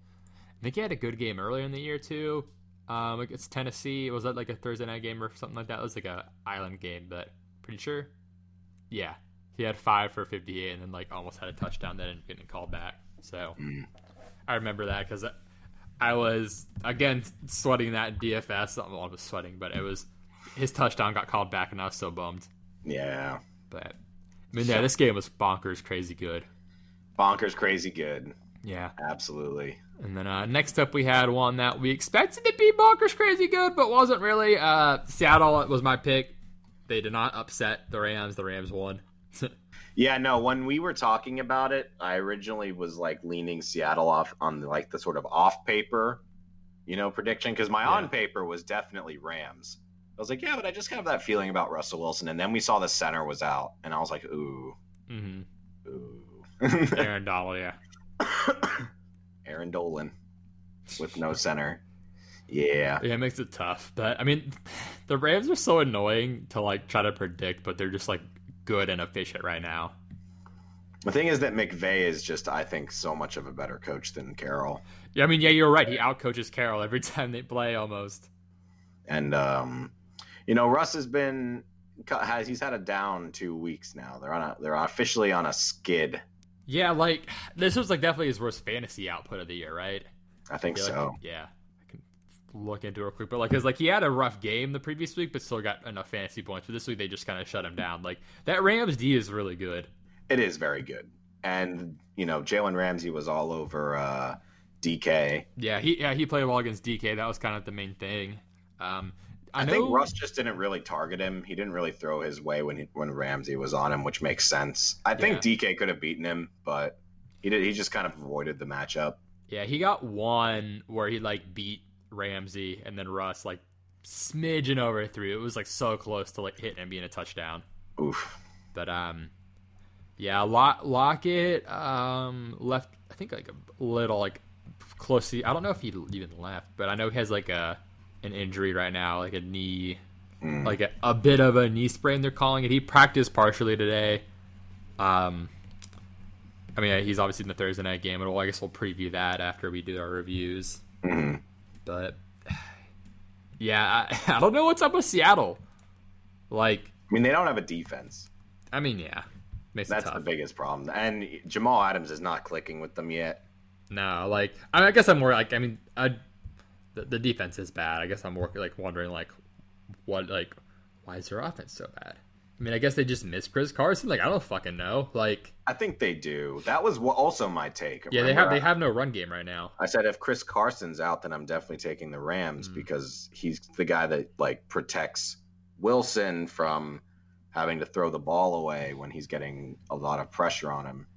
I think he had a good game earlier in the year too. Um, against Tennessee, was that like a Thursday night game or something like that? It was like a island game, but pretty sure. Yeah, he had five for fifty-eight, and then like almost had a touchdown that ended getting called back. So Mm. I remember that because I was again sweating that DFS. Well, I was sweating, but it was his touchdown got called back, and I was so bummed. Yeah. But I mean, yeah, this game was bonkers, crazy good. Bonkers, crazy good. Yeah. Absolutely. And then uh, next up, we had one that we expected to be bonkers, crazy good, but wasn't really. Uh, Seattle was my pick. They did not upset the Rams. The Rams won. Yeah, no, when we were talking about it, I originally was like leaning Seattle off on like the sort of off paper, you know, prediction because my Yeah. on paper was definitely Rams. I was like, yeah, but I just have that feeling about Russell Wilson, and then we saw the center was out, and I was like, ooh, hmm ooh. Aaron Donald, yeah. Aaron Donald with no center. Yeah. Yeah, it makes it tough. But I mean, the Rams are so annoying to like try to predict, but they're just like good and efficient right now. The thing is that McVay is just, I think, so much of a better coach than Carroll. Yeah, I mean, yeah, you're right. He outcoaches Carroll every time they play almost. And um, you know, Russ has been has he's had a down two weeks now. They're on a they're officially on a skid. Yeah, like this was like definitely his worst fantasy output of the year, right? I think feel like- so. yeah, I can look into it real quick. But like, cause like he had a rough game the previous week, but still got enough fantasy points. But this week they just kind of shut him down. Like that Rams D is really good. It is very good. And you know, Jalen Ramsey was all over uh, DK. Yeah, he yeah he played well against DK. That was kind of the main thing. Um, I, I, think Russ just didn't really target him. He didn't really throw his way when he, when Ramsey was on him, which makes sense. I think DK could have beaten him, but he did. He just kind of avoided the matchup. Yeah, he got one where he like beat Ramsey, and then Russ like smidgen over through. It was like so close to like hitting and being a touchdown. Oof. But um, yeah, Lock Lockett um left. I think like a little like closely. I don't know if he even left, but I know he has like a an injury right now, like a knee, Mm. like a, a bit of a knee sprain. They're calling it. He practiced partially today. Um, I mean, he's obviously in the Thursday night game, and we'll, I guess we'll preview that after we do our reviews. Mhm. But yeah, I, I don't know what's up with Seattle. Like, I mean, they don't have a defense. I mean, yeah, makes That's the biggest problem. And Jamal Adams is not clicking with them yet. No, like I, mean, I guess I'm more like I mean, I the, the defense is bad. I guess I'm more like wondering like what like why is their offense so bad? I mean, I guess they just miss Chris Carson. Like I don't fucking know. Like I think they do. That was also my take. yeah, they have they have no run game right now. I said if Chris Carson's out, then I'm definitely taking the Rams Mm. because he's the guy that like protects Wilson from having to throw the ball away when he's getting a lot of pressure on him.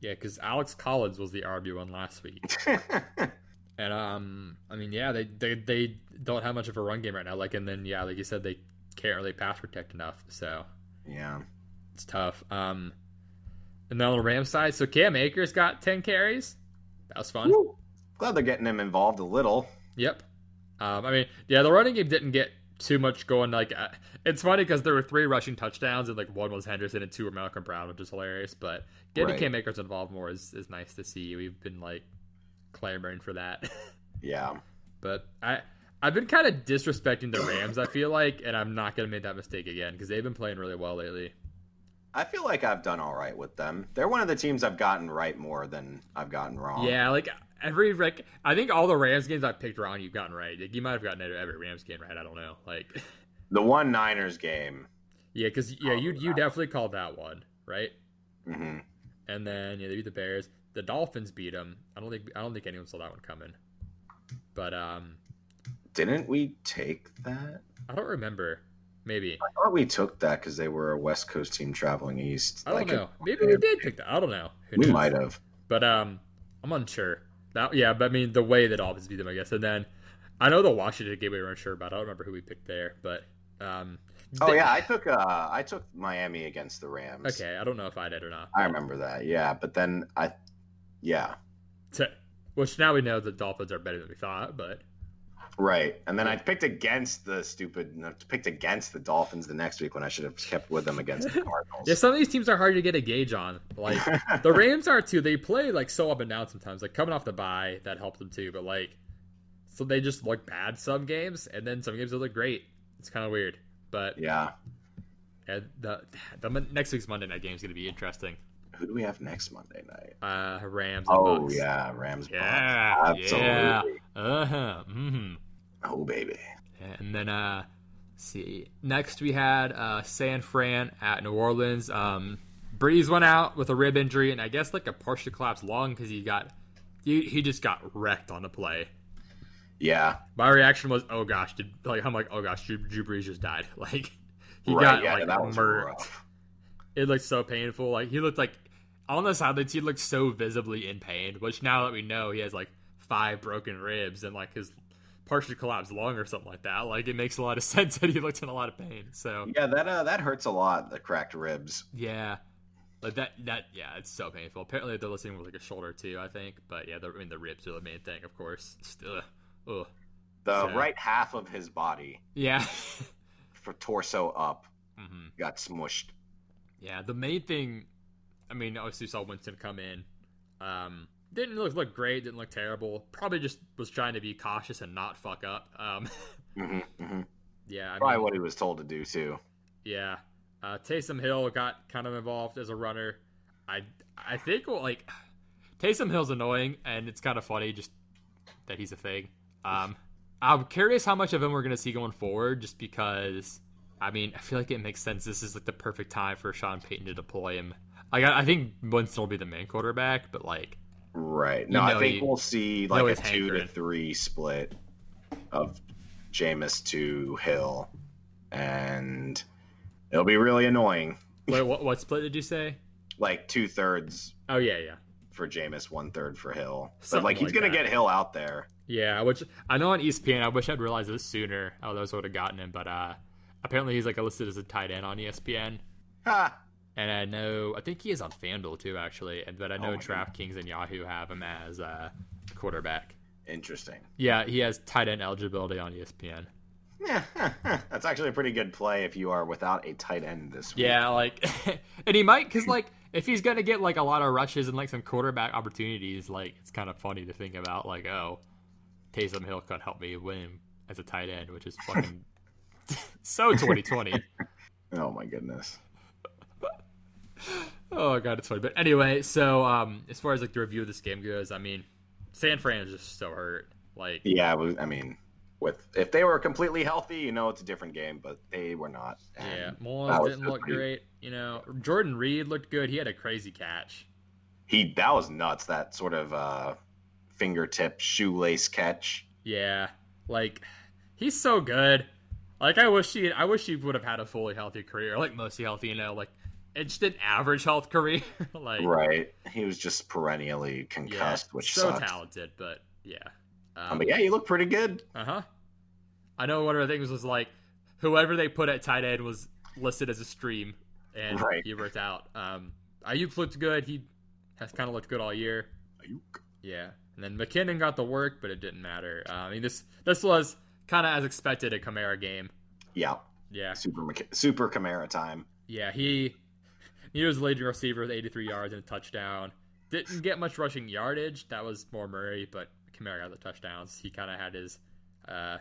Yeah, because Alex Collins was the RB one last week, and um, I mean, yeah, they, they they don't have much of a run game right now. Like, and then yeah, like you said, they can't really pass protect enough, so yeah. it's tough. Um, and then on the Rams side, so Cam Akers got ten carries. That was fun. Glad they're getting him involved a little. Yep. Um, I mean, yeah, the running game didn't get too much going like uh, it's funny because there were three rushing touchdowns and like one was Henderson and two were Malcolm Brown, which is hilarious. But getting Right. Cam Akers involved more is, is nice to see. We've been like clamoring for that. Yeah. but I I've been kind of disrespecting the Rams. I feel like, and I'm not gonna make that mistake again because they've been playing really well lately. I feel like I've done all right with them. They're one of the teams I've gotten right more than I've gotten wrong. Yeah, like every like I think all the Rams games I picked wrong, you've gotten right. Like, you might have gotten every Rams game right. I don't know. Like, The one Niners game. yeah, because yeah, you you definitely called that one right. hmm And then yeah, they beat the Bears. The Dolphins beat them. I don't think I don't think anyone saw that one coming. But um, Didn't we take that? I don't remember. Maybe I thought we took that because they were a West Coast team traveling east. I don't Like, know. Maybe we did pick that. I don't know. Who We knows? might have. But um, I'm unsure. That yeah, but I mean the way that Dolphins beat them, I guess. And then I know the Washington game we weren't sure about. I don't remember who we picked there, but um. Oh they- yeah, I took uh I took Miami against the Rams. Okay, I don't know if I did or not. I remember that. Yeah, but then I yeah. Which now we know the Dolphins are better than we thought, but Right. And then I picked against the stupid no, picked against the Dolphins the next week when I should have kept with them against the Cardinals. yeah, some of these teams are hard to get a gauge on. Like the Rams are too. They play like so up and down sometimes. Like coming off the bye, that helped them too. But like, so they just look bad some games, and then some games they look great. It's kind of weird. But yeah. yeah, the the next week's Monday night game is going to be interesting. Who do we have next Monday night? Uh, Rams. Oh Bucks. yeah, Rams. Bucks. yeah, Absolutely. yeah. Uh huh. Mm-hmm. Oh baby. And then uh let's see. Next we had uh San Fran at New Orleans. Um Brees went out with a rib injury and I guess like a partial collapse lung because he got he, he just got wrecked on the play. Yeah. My reaction was, oh gosh, did like I'm like, oh gosh, Drew, Drew Brees just died. Like he right, got yeah, like rough. It looked so painful. Like he looked like on the sidelines, he looked so visibly in pain. Which now that we know he has like five broken ribs and like his partially collapsed lung or something like that, like it makes a lot of sense that he looked in a lot of pain. So Yeah, that uh, that hurts a lot. The cracked ribs. yeah, like that that yeah, it's so painful. Apparently they're listening with like a shoulder too, I think. But yeah, the, I mean the ribs are the main thing, of course. Still, ugh. The Sad. right half of his body, Yeah. for torso up, hmm got smushed. Yeah, the main thing, I mean, obviously saw Winston come in. Um, didn't look look great, didn't look terrible. Probably just was trying to be cautious and not fuck up. Um, hmm hmm yeah, I Probably mean, what he was told to do too. yeah. Uh, Taysom Hill got kind of involved as a runner. I I think well, like Taysom Hill's annoying, and it's kind of funny just that he's a thing. Um, I'm curious how much of him we're gonna see going forward, just because. I mean, I feel like it makes sense. This is like the perfect time for Sean Payton to deploy him. I, I think Winston will be the main quarterback, but like, Right. No, You I think he- we'll see like a two to three split of Jameis to Hill, and it'll be really annoying. wait, what, what split did you say? Like two thirds Oh yeah, yeah, for Jameis, one third for Hill. But like he's like gonna that. get Hill out there. yeah. Which I know on ESPN. I wish I'd realized this sooner. I would have gotten him. But uh, apparently, he's like listed as a tight end on ESPN. Ha! And I know, I think he is on FanDuel too, actually. And but I know Oh God. DraftKings and Yahoo have him as a quarterback. Interesting. Yeah, he has tight end eligibility on ESPN. Yeah, that's actually a pretty good play if you are without a tight end this week. Yeah, like, and he might because like if he's gonna get like a lot of rushes and like some quarterback opportunities, like it's kind of funny to think about. Like, oh, Taysom Hill could help me win as a tight end, which is fucking so 2020. Oh my goodness. Oh god, it's funny. But anyway, so um, as far as like the review of this game goes, I mean, San Fran is just so hurt. Like, Yeah, was, I mean, with if they were completely healthy, you know, it's a different game, but they were not. Yeah, Mullens didn't look pretty- great. You know, Jordan Reed looked good. He had a crazy catch. He that was nuts. That sort of uh, fingertip shoelace catch. Yeah, like he's so good. Like I wish he, I wish he would have had a fully healthy career, like mostly healthy. You know, like it's just an average health career. like, Right. He was just perennially yeah, concussed, which so sucked. talented, but yeah. Um, but yeah, he looked pretty good. Uh huh. I know one of the things was like whoever they put at tight end was listed as a stream, and Right. he worked out. Um, Aiyuk looked good. He has kind of looked good all year. Aiyuk. Yeah, and then McKinnon got the work, but it didn't matter. Uh, I mean, this this was kind of as expected a Kamara game. Yeah, Yeah, super super Kamara time. yeah. He he was the leading receiver with 83 yards and a touchdown. Didn't get much rushing yardage. That was more Murray, but Kamara got the touchdowns. He kind of had his uh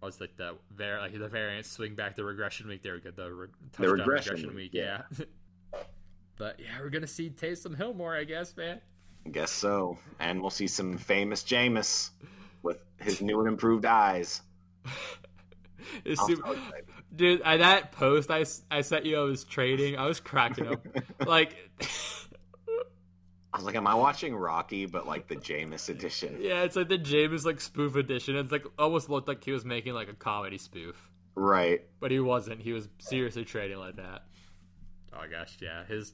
what was like the var- like the variance swing back the regression week. There were good. The, re- touchdown regression week. week, Yeah. but yeah, we're gonna see Taysom Hill more, I guess, man. I guess so. And we'll see some famous Jameis with his new and improved eyes. It's super- so excited. Dude, I, that post I, I sent you, I was trading. I was cracking up. like, I was like, am I watching Rocky, but like the Jameis edition? yeah, it's like the James like spoof edition. It's like almost looked like he was making like a comedy spoof, Right. but he wasn't. He was seriously trading like that. Oh my gosh, yeah, his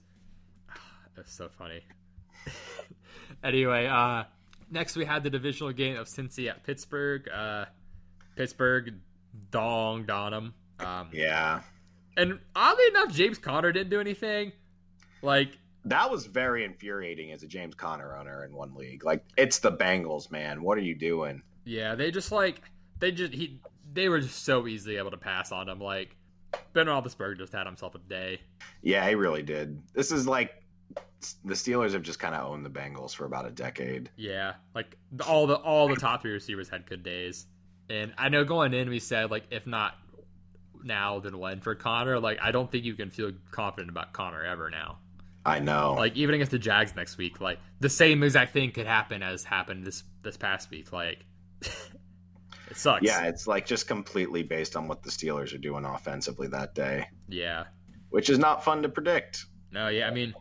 that's so funny. anyway, uh, next we had the divisional game of Cincy at Pittsburgh. Uh, Pittsburgh donged on him. Um, Yeah. And oddly enough, James Conner didn't do anything. Like, That was very infuriating as a James Conner owner in one league. Like, it's the Bengals, man. What are you doing? yeah, they just like they just he they were just so easily able to pass on him. Like Ben Roethlisberger just had himself a day. Yeah, he really did. This is like the Steelers have just kind of owned the Bengals for about a decade. Yeah, like all the all the top three receivers had good days. And I know going in we said like if not now than when for Conner. Like I don't think you can feel confident about Conner ever now. I know. Like even against the Jags next week, like the same exact thing could happen as happened this this past week. Like it sucks. yeah, it's like just completely based on what the Steelers are doing offensively that day, Yeah. which is not fun to predict. No, yeah, I mean,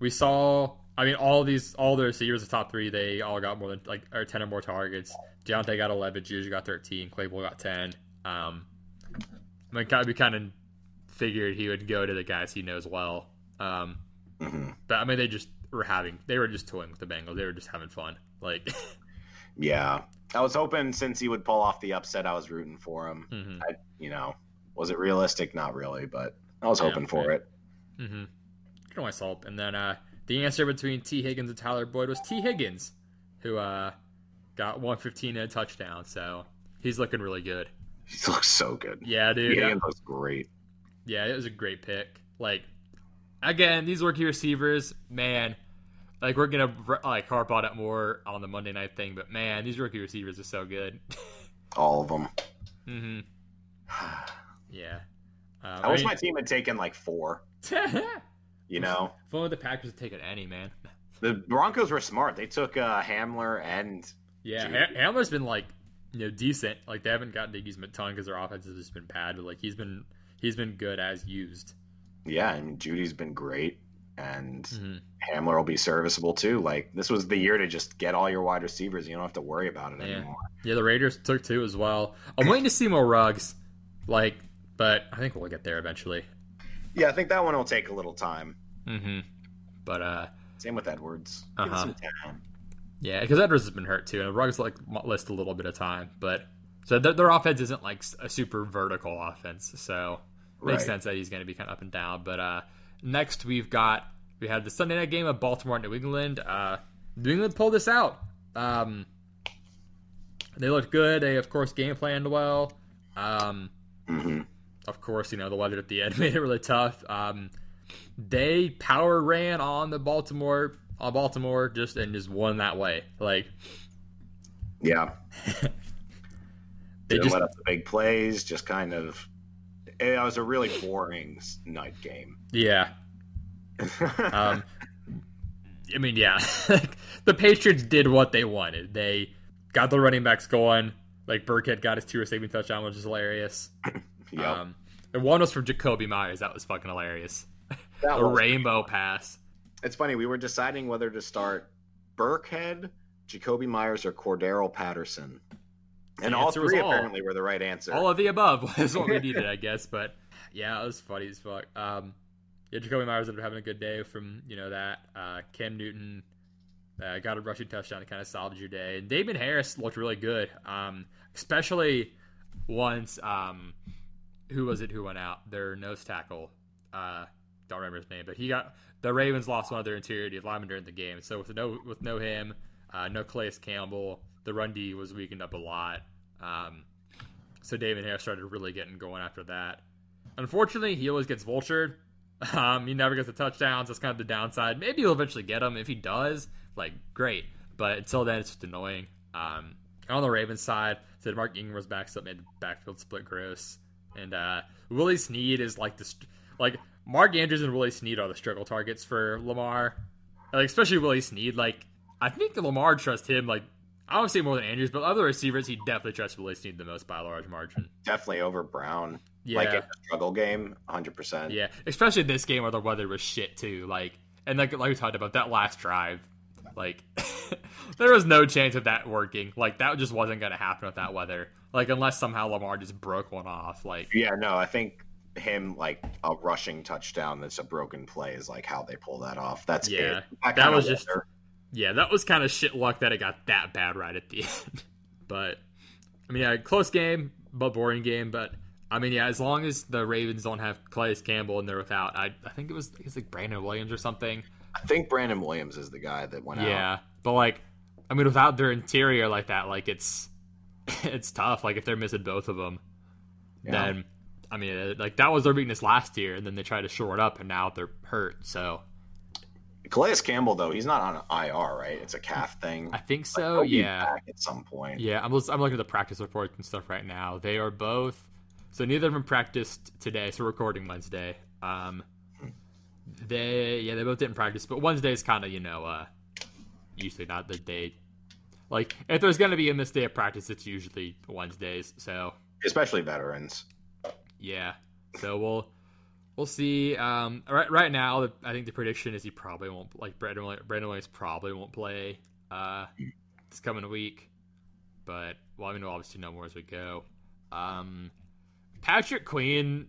we saw. I mean, all these, all the receivers, the top three, they all got more than like or ten or more targets. Diontae got eleven, Juju got thirteen, Claypool got ten. Um, I mean, kind we kind of figured he would go to the guys he knows well. Um, hmm but I mean, they just were having, they were just toying with the Bengals. They were just having fun. Like, Yeah, I was hoping since he would pull off the upset, I was rooting for him. hmm I, you know, was it realistic? Not really, but I was Yeah, hoping for right. it. hmm You can always hope. And then uh, the answer between Tee Higgins and Tyler Boyd was Tee Higgins, who uh, got 115 and a touchdown. So he's looking really good. He looks so good. Yeah, dude. Higgins looks great. Yeah, it was a great pick. Like, again, these rookie receivers, man. Like we're gonna like harp on it more on the Monday night thing, but man, these rookie receivers are so good. All of them. Mm-hmm. Yeah. Um, I wish my team had taken like four. You know, if only the Packers had taken any, man. the Broncos were smart. They took uh, Hamler and Yeah, Jeudy. Hamler's been like, you know, decent. Like they haven't gotten to use him a ton because their offense has just been bad, but like he's been he's been good as used. yeah, I mean Jeudy's been great, and Mhm. Hamler will be serviceable too. Like this was the year to just get all your wide receivers. You don't have to worry about it Yeah. anymore. Yeah, the Raiders took two as well. I'm waiting to see more Ruggs, like, but I think we'll get there eventually. Yeah, I think that one will take a little time. Mm-hmm. But uh, Same with Edwards. Give it Uh-huh. some time. Yeah, because Edwards has been hurt too, and Ruggs like list a little bit of time, but so their, their offense isn't like a super vertical offense, so makes Right. sense that he's going to be kind of up and down. But uh, next we've got we had the Sunday night game of Baltimore New England. Uh, New England pulled this out. Um, they looked good. They of course game planned well. Um, hmm of course, you know the weather at the end made it really tough. Um, they power ran on the Baltimore on Baltimore just and just won that way. Like Yeah, they just let up the big plays. Just kind of. It was a really boring night game. yeah. Um, I mean, yeah, the Patriots did what they wanted. They got the running backs going. Like Burkhead got his two receiving touchdown, which is hilarious. Yep. Um, and one was from Jakobi Meyers. That was fucking hilarious. That The was- rainbow pass. It's funny. We were deciding whether to start Burkhead, Jakobi Meyers, or Cordarrelle Patterson, and The all three all. apparently were the right answer. All of the above was what we needed, I guess. But yeah, it was funny as fuck. Um, yeah, Jakobi Meyers ended up having a good day from you know that. Uh, Cam Newton uh, got a rushing touchdown to kind of salvage your day, and Damien Harris looked really good, um, especially once um, who was it who went out? Their nose tackle. Uh, don't remember his name, but he got the Ravens lost one of their interior linemen during the game. So with no with no him, uh, no Calais Campbell, the run D was weakened up a lot. Um, so David Harris started really getting going after that. Unfortunately, he always gets vultured. Um, he never gets the touchdowns. That's kind of the downside. Maybe he'll eventually get them. If he does, like great. But until then, it's just annoying. Um, on the Ravens side, said Mark Ingram was back, so it made the backfield split gross. And uh, Willie Snead is like the like Mark Andrews and Willie Snead are the struggle targets for Lamar. Like especially Willie Snead. Like I think Lamar trusts him. Like I don't say more than Andrews, but other receivers he definitely trusts Willie Snead the most by a large margin. Definitely over Brown. Yeah. Like in the struggle game, 100%. Yeah, especially this game where the weather was shit too. Like, and like like we talked about that last drive, like there was no chance of that working. Like that just wasn't going to happen with that weather. Like unless somehow Lamar just broke one off. Like Yeah, no, I think him like a rushing touchdown that's a broken play is like how they pull that off. That's Yeah, it. that was just- yeah, that was kind of shit luck that it got that bad right at the end. but I mean, yeah, close game, but boring game. But I mean, yeah, as long as the Ravens don't have Calais Campbell and they're without, I I think it was it's like Brandon Williams or something. I think Brandon Williams is the guy that went out. Yeah, but like, I mean, without their interior like that, like it's it's tough. Like if they're missing both of them, Yeah. then I mean, uh, like that was their weakness last year, and then they tried to shore it up, and now they're hurt. So Calais Campbell though, he's not on an IR, right? It's a calf thing. I think Like, so. be yeah, at some point. yeah. I'm I'm looking at the practice reports and stuff right now. They are both. So neither of them practiced today. So recording Wednesday. Um, they yeah they both didn't practice, but Wednesday is kind of you know uh usually not the day. Like if there's gonna be a missed day of practice, it's usually Wednesdays. So Especially veterans. Yeah. So we'll we'll see. Um, right right now, the, I think the prediction is he probably won't like Brandon Willi- Brandon Williams probably won't play uh, this coming week. But well, I mean, we'll obviously know more as we go. Um, Patrick Queen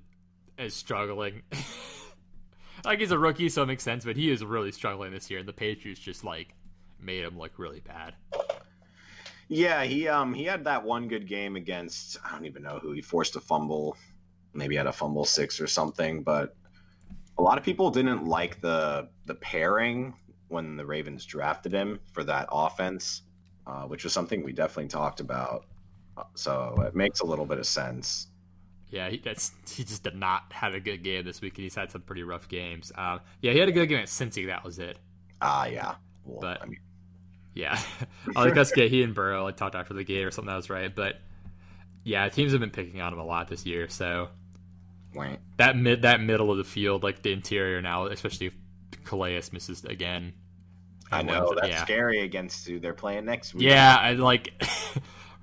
is struggling. like he's a rookie, so it makes sense. But he is really struggling this year, and the Patriots just like made him look really bad. Yeah, he um he had that one good game against I don't even know who he forced a fumble, maybe had a fumble six or something, but a lot of people didn't like the the pairing when the Ravens drafted him for that offense, uh, which was something we definitely talked about. Uh, So it makes a little bit of sense. Yeah, he, that's he just did not have a good game this week, and he's had some pretty rough games. Um, yeah, he had a good game at Cincy. That was it. Ah, yeah. Well, But- I mean, Yeah, I guess get he and Burrow like talked after the game or something. That was right, but yeah, teams have been picking on him a lot this year. So wait. that mid that middle of the field, like the interior now, especially if Calais misses again. I know that's yeah. scary against who they're playing next week. Yeah, I like.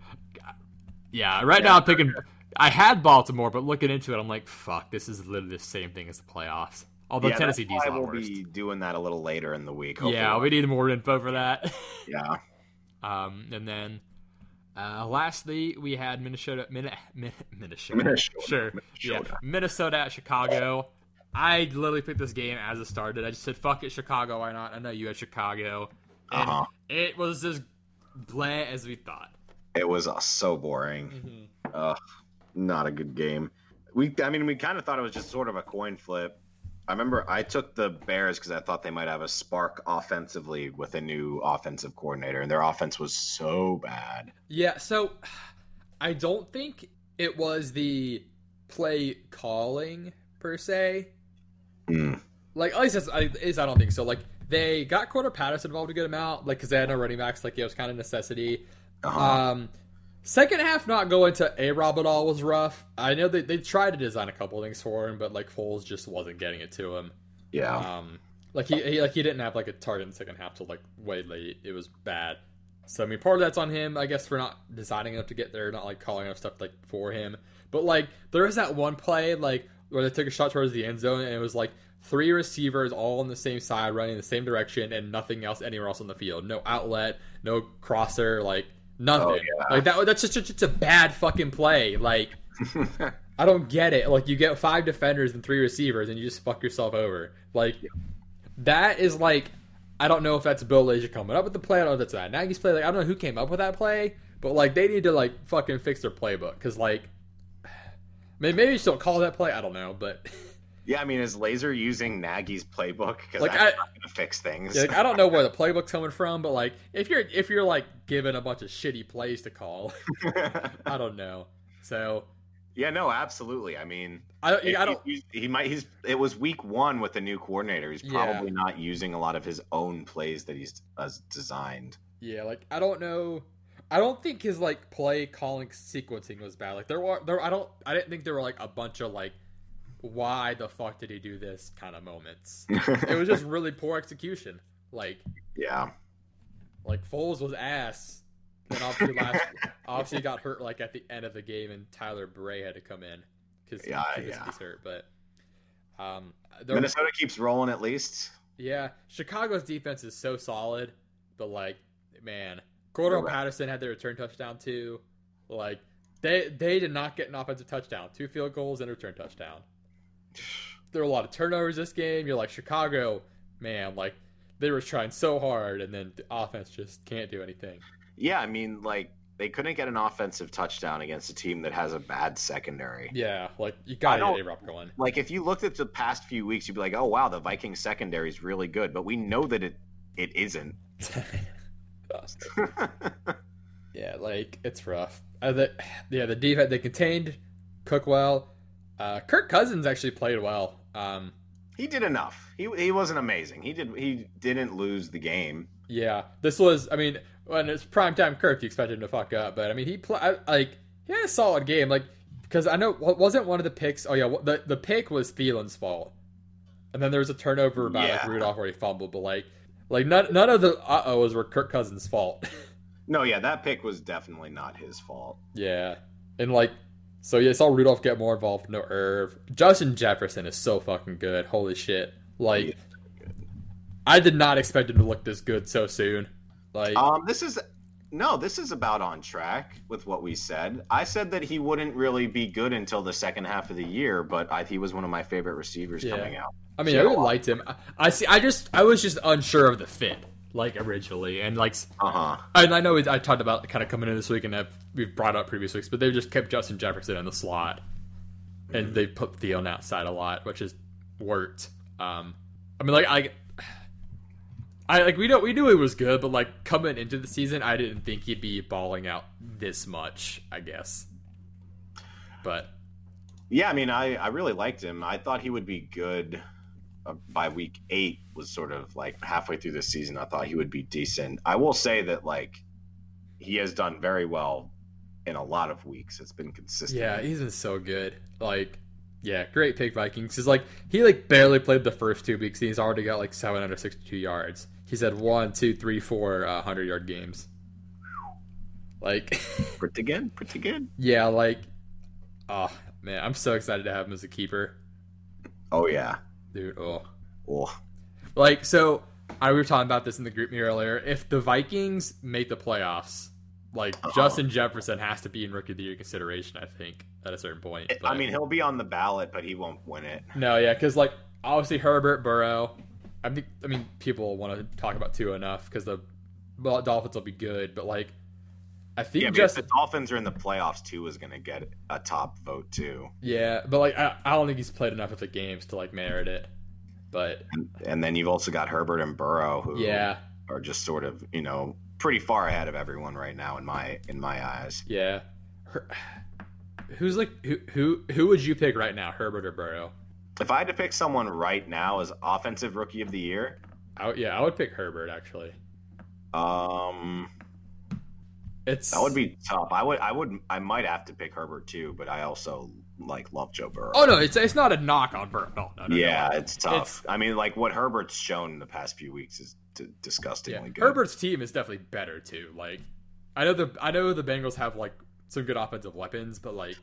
yeah, right now I'm picking. I had Baltimore, but looking into it, I'm like, fuck, this is literally the same thing as the playoffs. Although yeah, Tennessee D's we'll worse. be doing that a little later in the week. Yeah, we need more info for that. yeah. Um, and then uh, lastly, we had Minnesota, Min- Min- Minnesota, Minnesota. sure, yeah, Minnesota. Minnesota at Chicago. I literally picked this game as it started. I just said, "Fuck it, Chicago. Why not?" I know you had Chicago, and Uh-huh. it was as bland as we thought. It was uh, so boring. Ugh, not a good game. We, I mean, we kind of thought it was just sort of a coin flip. I remember I took the Bears because I thought they might have a spark offensively with a new offensive coordinator, and their offense was so bad. Yeah, so I don't think it was the play calling per se. Mm. Like at least, that's, I, at least I don't think so. Like they got Cordarrelle Patterson involved a good amount, like because they had no running backs. Like it was kind of necessity. Uh-huh. Um, second half not going to A Rob at all was rough. I know they they tried to design a couple things for him, but like Foles just wasn't getting it to him. yeah, Um, like he, he like he didn't have like a target in the second half till like way late. It was bad. So I mean, part of that's on him, I guess, for not designing enough to get there, not like calling enough stuff like for him. But like there was that one play like where they took a shot towards the end zone, and it was like three receivers all on the same side, running the same direction, and nothing else anywhere else on the field. No outlet, no crosser, like nothing. Oh, yeah. Like that. That's just just a bad fucking play. Like I don't get it. Like you get five defenders and three receivers, and you just fuck yourself over. Like that is like I don't know if that's Bill Lazor coming up with the play. I don't know if that's that Nagy's play. Like I don't know who came up with that play, but like they need to like fucking fix their playbook because like maybe maybe just don't call that play. I don't know, but yeah. I mean, is Lazor using Nagy's playbook? Because Like, that's I- not to fix things. yeah, like, I don't know where the playbook's coming from. But like if you're if you're like given a bunch of shitty plays to call, I don't know. So Yeah, no, absolutely. I mean, I, he, I don't. he, he might. He's. It was week one with the new coordinator. He's Yeah. probably not using a lot of his own plays that he's has designed. Yeah, like I don't know. I don't think his like play calling sequencing was bad. Like there were there. I don't. I didn't think there were like a bunch of like, why the fuck did he do this kind of moments. It was just really poor execution. Like yeah. like Foles was ass. Then obviously last obviously got hurt like at the end of the game and Tyler Bray had to come in because Yeah, yeah. he's hurt. But um, Minnesota keeps rolling at least. Yeah, Chicago's defense is so solid, but like, man, Cordarrelle Right. Patterson had their return touchdown too. Like, they they did not get an offensive touchdown, two field goals and a return touchdown. There were a lot of turnovers this game. You're like Chicago, man, like they were trying so hard, and then the offense just can't do anything. Yeah, I mean, like they couldn't get an offensive touchdown against a team that has a bad secondary. Yeah, like you got to get A Rob going. Like if you looked at the past few weeks, you'd be like, "Oh wow, the Vikings secondary is really good," but we know that it it isn't. yeah, like it's rough. Uh, the, yeah, the defense they contained Cook well. Uh, Kirk Cousins actually played well. Um, he did enough. He he wasn't amazing. He did he didn't lose the game. Yeah, this was. I mean, when it's primetime Kirk, you expect him to fuck up, but I mean, he pl- like he had a solid game. Like because I know wa- wasn't one of the picks. Oh yeah, the the pick was Thielen's fault, and then there was a turnover by like Yeah. Rudolph where he fumbled. But like, like none none of the uh ohs were Kirk Cousins' fault. No, yeah, that pick was definitely not his fault. yeah, and like. So yeah, I saw Rudolph get more involved. No Irv. Justin Jefferson is so fucking good. Holy shit! Like, Yeah. I did not expect him to look this good so soon. Like, Um, this is no, this is about on track with what we said. I said that he wouldn't really be good until the second half of the year, but I, he was one of my favorite receivers Yeah. coming out. I mean, Yeah. I really liked him. I, I see. I just, I was just unsure of the fit, like originally, and like, Uh huh. and I know I talked about kind of coming in this week, and we've brought up previous weeks, but they just kept Justin Jefferson in the slot, and they put Thielen outside a lot, which has worked. Um, I mean, like I, I like we know we knew he was good, but like coming into the season, I didn't think he'd be balling out this much. I guess, but Yeah, I mean, I, I really liked him. I thought he would be good uh, by week eight. Was sort of like halfway through the season. I thought he would be decent. I will say that like he has done very well in a lot of weeks. It's been consistent. Yeah, he's been so good. Like, yeah, great pick Vikings. He's like he like barely played the first two weeks. And he's already got like seven hundred sixty-two yards. He's had one, two, three, four uh, hundred yard games. Like, pretty good. Pretty good. yeah, like, oh man, I'm so excited to have him as a keeper, Oh yeah. dude. Oh, Oh. like so. I we were talking about this in the GroupMe earlier. If the Vikings make the playoffs, like Uh-oh. Justin Jefferson has to be in rookie of the year consideration. I think at a certain point. I mean, he'll be on the ballot, but he won't win it. No, yeah, because like obviously Herbert, Burrow. I think I mean people want to talk about Tua enough because the well, Dolphins will be good, but like I think Yeah, just if the Dolphins are in the playoffs, Tua is going to get a top vote too. yeah, but like I, I don't think he's played enough of the games to like merit it. But And, and then you've also got Herbert and Burrow, who yeah, are just sort of you know pretty far ahead of everyone right now in my in my eyes. yeah. Her, who's like who who who would you pick right now, Herbert or Burrow? If I had to pick someone right now as offensive rookie of the year, I, yeah, I would pick Herbert actually. um, It's that would be tough. I would I would I might have to pick Herbert too, but I also like love Joe Burrow. Oh no, it's it's not a knock on Burrow. No, no, no, yeah, no. it's tough. It's- I mean, like what Herbert's shown in the past few weeks is d- disgustingly Yeah, good. Herbert's team is definitely better too. Like, I know the I know the Bengals have like some good offensive weapons, but like,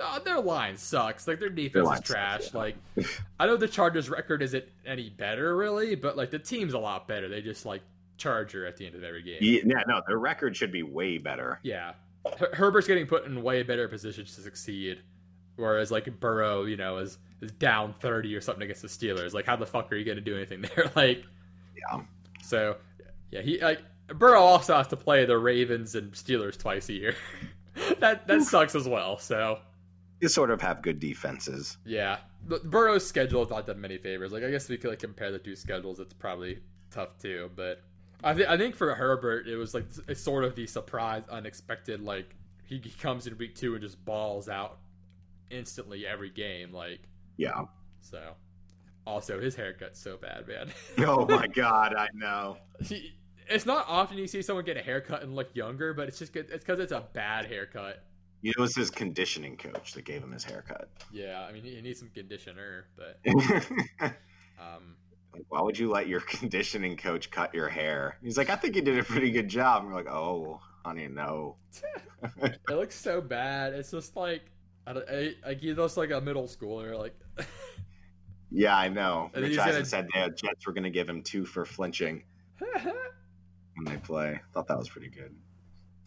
uh, their line sucks. Like their defense Their is line sucks, trash. yeah. Like, I know the Chargers' record isn't any better really, but like the team's a lot better. They just like Charger at the end of every game. Yeah, yeah, no, their record should be way better. Yeah, Her- Herbert's getting put in way better positions to succeed, whereas like Burrow, you know, is is down thirty or something against the Steelers. Like, how the fuck are you going to do anything there? like. Yeah. So, yeah, he like Burrow also has to play the Ravens and Steelers twice a year. that that sucks as well. So, You sort of have good defenses. yeah, Burrow's schedule is not done many favors. Like, I guess if we could like compare the two schedules, it's probably tough too. But I think I think for Herbert, it was like it's sort of the surprise, unexpected like he comes in week two and just balls out instantly every game. Like, Yeah. so. Also, his haircut's so bad, man. Oh my god, I know. he, it's not often you see someone get a haircut and look younger, but it's just good. It's because it's a bad haircut. You know, it was his conditioning coach that gave him his haircut. Yeah, I mean, he, he needs some conditioner, but um, Why would you let your conditioning coach cut your hair? He's like, I think you did a pretty good job. And we're like, oh, honey, no. it looks so bad. It's just like, I, I, like he looks like a middle schooler. Like, Yeah, I know. And Rich Eisen gonna- said the Jets were going to give him two for flinching when they play. Thought that was pretty good.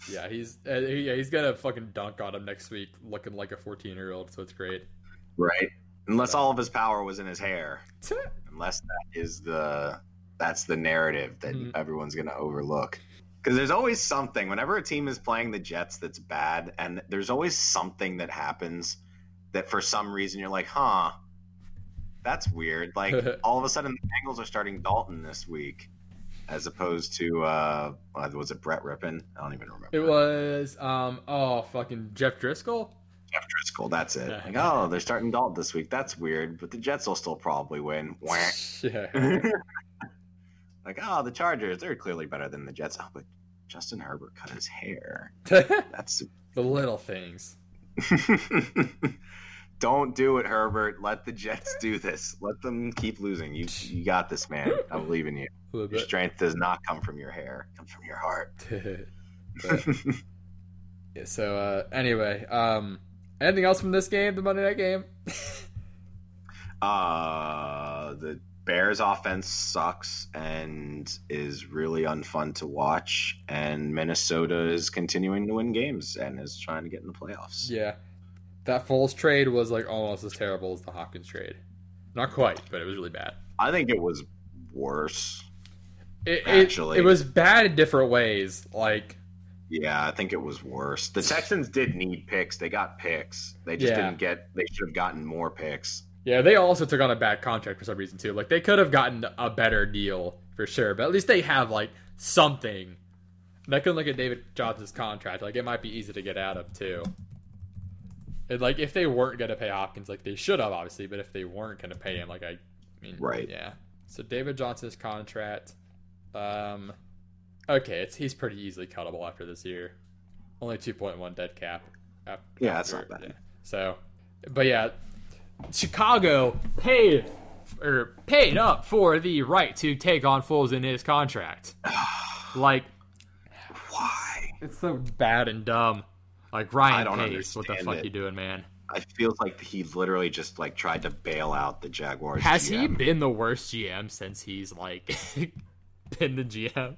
Yeah, he's uh, yeah, he's gonna fucking dunk on him next week, looking like a fourteen year old. So it's great. Right? Unless all of his power was in his hair. Unless that is the that's the narrative that Mhm. everyone's going to overlook. Because there's always something whenever a team is playing the Jets that's bad, and there's always something that happens that for some reason you're like, huh, that's weird. Like all of a sudden the Bengals are starting Dalton this week, as opposed to uh, uh, was it Brett Rypien? I don't even remember. It was um oh fucking Jeff Driskel. Jeff Driskel. That's it. Like oh, they're starting Dalton this week. That's weird, but the Jets will still probably win. Yeah. like oh, the Chargers. They're clearly better than the Jets. Oh, but Justin Herbert cut his hair. That's the little things. Don't do it, Herbert. Let the Jets do this. Let them keep losing. You you got this, man. I believe in you. Your strength does not come from your hair. It comes from your heart. But, yeah, so uh, anyway, um, anything else from this game, the Monday night game? uh the Bears offense sucks and is really unfun to watch and Minnesota is continuing to win games and is trying to get in the playoffs. yeah, that Foles trade was like almost as terrible as the Hopkins trade. Not quite, but it was really bad. I think it was worse. It, it, Actually. it was bad in different ways. Like, Yeah, I think it was worse. The Texans did need picks. They got picks. They just Yeah. didn't get they should have gotten more picks. yeah, they also took on a bad contract for some reason too. Like, they could have gotten a better deal for sure, but at least they have like something. And I couldn't look at David Johnson's contract. Like, it might be easy to get out of too. And like, if they weren't gonna pay Hopkins, like they should have obviously, but if they weren't gonna pay him, like I, I mean, Right. Yeah. So David Johnson's contract, um, okay, it's he's pretty easily cuttable after this year. Only two point one dead cap. af- Yeah, that's not bad. yeah. So, but yeah, Chicago paid or paid up for the right to take on Foles in his contract. like Why? it's so bad and dumb. Like I Ryan don't Pace, what the fuck it. you doing, man? I feel like he literally just like tried to bail out the Jaguars. Has he been the worst GM since he's like been the GM?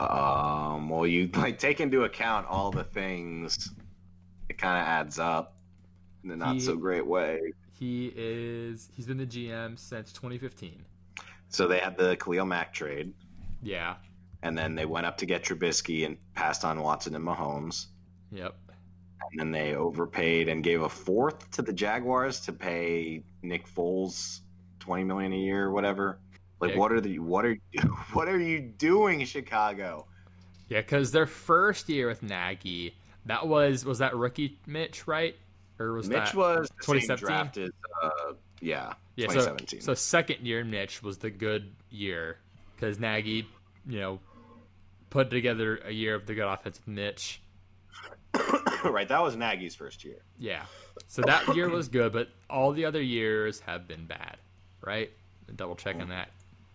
Um, well, you like take into account all the things, it kind of adds up in a not He- so great way. He is he's been the GM since 2015. So they had the Khalil Mack trade, Yeah. and then they went up to get Trubisky and passed on Watson and Mahomes. Yep. And then they overpaid and gave a fourth to the Jaguars to pay Nick Foles twenty million a year, or whatever. Like, Yeah. what are the what are what are you doing, Chicago? Yeah, because their first year with Nagy, that was was that rookie Mitch, right? Or was Mitch that was the 2017? uh, yeah, yeah, so, so second year Mitch was the good year because Nagy, you know, put together a year of the good offense with Mitch. right, that was Nagy's first year. Yeah. So that year was good, but all the other years have been bad, right? Double checking that.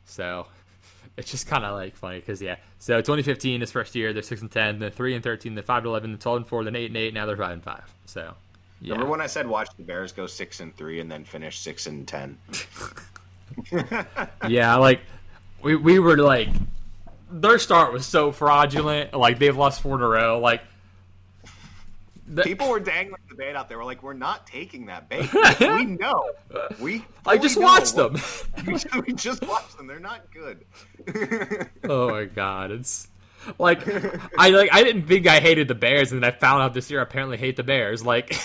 So it's just kind of like funny because yeah. So 2015 is first year. They're six and ten. They're three and thirteen. They're five and eleven. They're twelve and four. Then eight and eight. Now they're five and five. So yeah. Remember when I said watch the Bears go six and three and then finish six and ten? yeah, like we we were like their start was so fraudulent. Like they've lost four in a row. Like the- People were dangling the bait out there. We're like, we're not taking that bait. we know. We I just watched them. we just watched them. They're not good. oh my god, it's like I like I didn't think I hated the Bears, and then I found out this year I apparently hate the Bears. Like,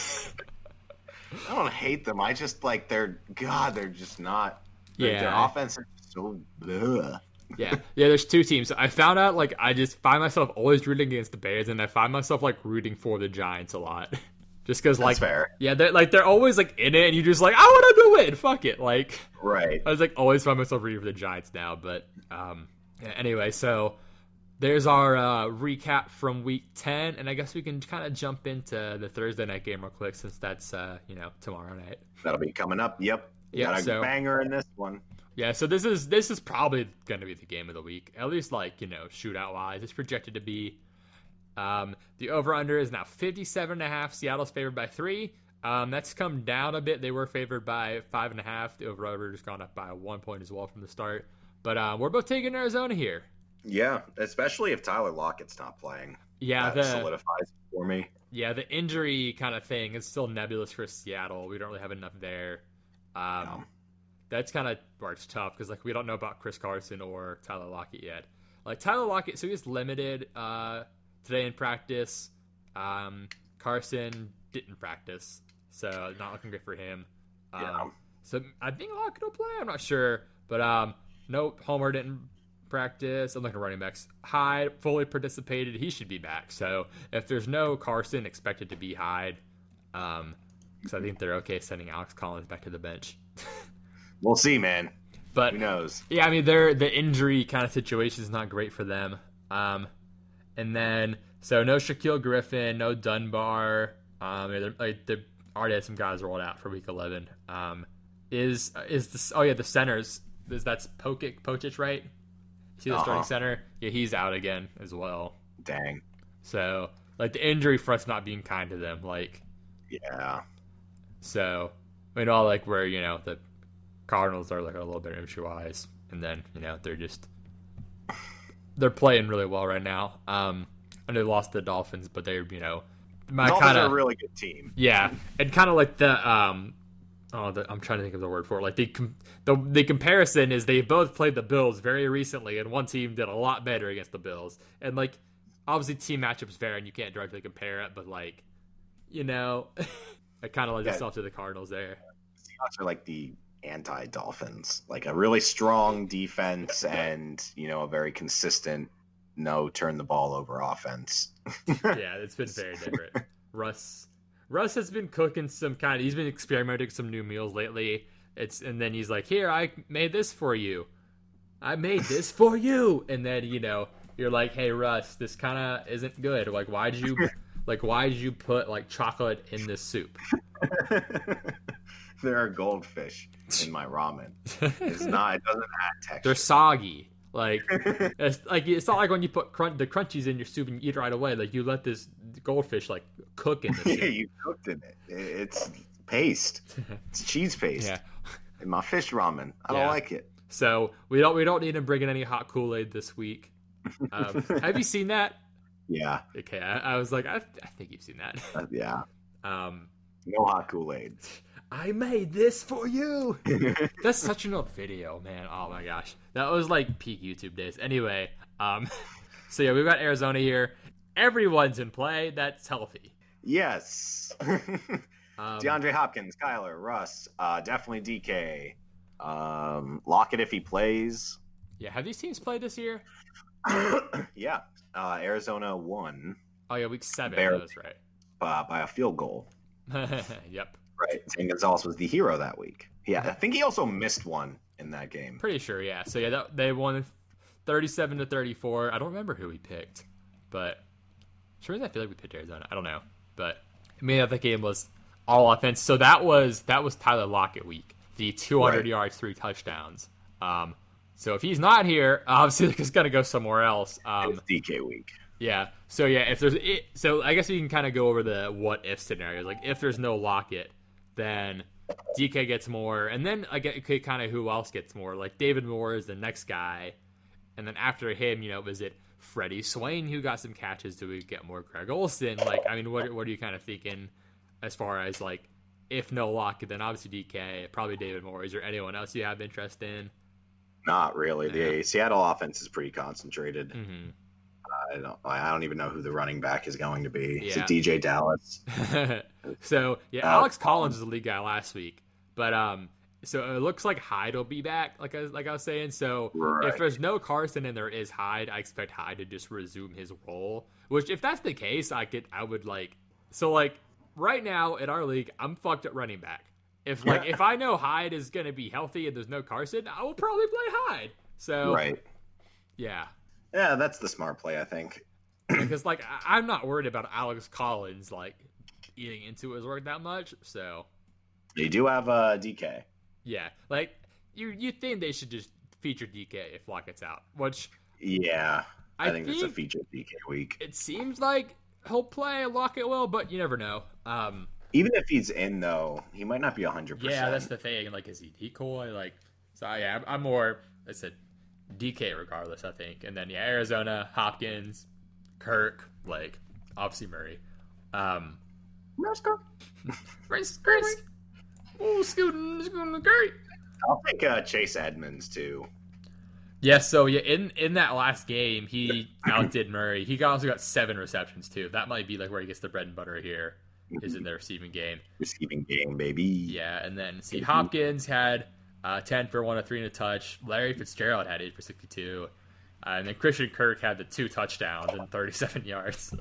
I don't hate them. I just like they're God. They're just not. Their, Yeah. their offense is so. Ugh. Yeah, yeah. There's two teams. I found out like I just find myself always rooting against the Bears, and I find myself like rooting for the Giants a lot. just because like fair. yeah, they're like they're always like in it, and you're just like I want to win. Fuck it, like Right. I was like always find myself rooting for the Giants now. But um, yeah, anyway, so there's our uh, recap from Week Ten, and I guess we can kind of jump into the Thursday night game real quick since that's uh, you know tomorrow night. That'll be coming up. Yep. Yeah, Got a so- banger in this one. Yeah, so this is this is probably going to be the game of the week, at least like you know shootout wise. It's projected to be. Um, the over under is now 57 and a half. Seattle's favored by three. Um, that's come down a bit. They were favored by five and a half. The over under has gone up by one point as well from the start. But uh, we're both taking Arizona here. Yeah, especially if Tyler Lockett's not playing. Yeah, that the solidifies for me. yeah the injury kind of thing is still nebulous for Seattle. We don't really have enough there. Um, No. That's kind of where it's tough because like we don't know about Chris Carson or Tyler Lockett yet. Like Tyler Lockett, so he's limited uh, today in practice. Um, Carson didn't practice, so not looking good for him. Um, Yeah. So I think Lockett will play. I'm not sure, but um, nope. Homer didn't practice. I'm looking at running backs. Hyde fully participated. He should be back. So if there's no Carson expected to be Hyde, um, because I think they're okay sending Alex Collins back to the bench. We'll see, man. But Who knows? yeah, I mean, they're the injury kind of situation is not great for them. Um, and then so no Shaquill Griffin, no Dunbar. Um, they're, like, they already had some guys rolled out for Week 11. Um, is is this? Oh yeah, the centers. Is that's Pocic, Pochich, right? See the starting Uh-huh. center? Yeah, he's out again as well. Dang. So like the injury front's not being kind to them. Like Yeah. so, I mean, all like where you know the Cardinals are like a little bit injury wise, and then you know they're just they're playing really well right now. Um, and they lost the Dolphins, but they're you know my Dolphins kind are a of really good team. yeah, and kind of like the um. Oh, the, I'm trying to think of the word for it. Like the com- the the comparison is they both played the Bills very recently, and one team did a lot better against the Bills. And like, obviously, team matchups vary, and you can't directly compare it. But like, you know, it kind of lends Yeah. itself to the Cardinals there. Seahawks are like the anti-Dolphins, like a really strong defense and you know a very consistent no turn the ball over offense. yeah, it's been very different. Russ Russ has been cooking some kind of he's been experimenting some new meals lately. It's and then he's like, "Here, I made this for you. I made this for you." And then, you know, you're like, "Hey, Russ, this kind of isn't good. Like, why did you like why did you put like chocolate in this soup?" there are goldfish in my ramen. It's not. It doesn't add texture. They're soggy. Like it's like it's not like when you put crunch, the crunchies in your soup and you eat right away. Like you let this goldfish like cook in the yeah, you cooked in it. It's paste. It's cheese paste. yeah. In my fish ramen. I Yeah. don't like it. So we don't we don't need him bringing any hot Kool Aid this week. Um, have you seen that? Yeah. Okay, I, I was like, I, I think you've seen that. Uh, yeah. Um, No hot Kool Aid. I made this for you. That's such an old video, man. Oh my gosh, that was like peak YouTube days. Anyway, um, so yeah, we've got Arizona here. Everyone's in play. That's healthy. yes. Um, DeAndre Hopkins, Kyler, Russ, uh, definitely DK. Um, Lockett if he plays. yeah, have these teams played this year? yeah. Uh, Arizona won Oh yeah, week seven. Barely. That's right. uh, by a field goal. yep, Right. Gonzalez was the hero that week. Yeah, I think he also missed one in that game. pretty sure. Yeah. So yeah, that, they won thirty-seven to thirty-four. I don't remember who we picked, but sure as I feel like we picked Arizona. I don't know, but I mean that game was all offense. So that was that was Tyler Lockett week. The two hundred Right. yards, three touchdowns. Um, so if he's not here, obviously they're gonna go somewhere else. Um, It's DK week. yeah. So yeah, if there's it, so I guess we can kind of go over the what if scenarios. Like if there's no Lockett, then DK gets more, and then I get okay, kind of who else gets more. Like David Moore is the next guy, and then after him, you know, is it Freddie Swain who got some catches? Do we get more Greg Olsen? Like, I mean, what what are you kind of thinking as far as like if no Lockett, then obviously DK, probably David Moore. Is there anyone else you have interest in? Not really. The Seattle offense is pretty concentrated. hmm I don't. I don't even know who the running back is going to be. Is Yeah. it DeeJay Dallas? so yeah, Uh, Alex Collins was the lead guy last week, but um, so it looks like Hyde will be back, like I like I was saying. So Right. if there's no Carson and there is Hyde, I expect Hyde to just resume his role. Which, if that's the case, I could I would like. So like right now in our league, I'm fucked at running back. If like if I know Hyde is gonna be healthy and there's no Carson, I will probably play Hyde. So Right. yeah, Yeah, that's the smart play, I think. because like I- I'm not worried about Alex Collins like eating into his work that much. So They do have uh, DK. yeah, like you you think they should just feature DK if Lockett's out, which Yeah, I, I think, it's a feature DK week. it seems like he'll play Lockett will, but you never know. Um, Even if he's in, though, he might not be 100%. yeah, that's the thing. Like, is he decoy? Like, so yeah, I'm, I'm more. I said DK regardless. I think, and then yeah, Arizona, Hopkins, Kirk, like obviously Murray. Um, Race, race. Oh, scooting, scooting, great. I'll take uh, Chase Edmonds, too. Yeah, so yeah, in in that last game, he outdid Murray. He got, also got seven receptions too. That might be like where he gets the bread and butter here. Is in the receiving game. Receiving game, baby. Yeah, and then see Hopkins had uh, ten for one, a three and a touch. Larry Fitzgerald had eight for sixty-two, uh, and then Christian Kirk had the two touchdowns and thirty-seven yards.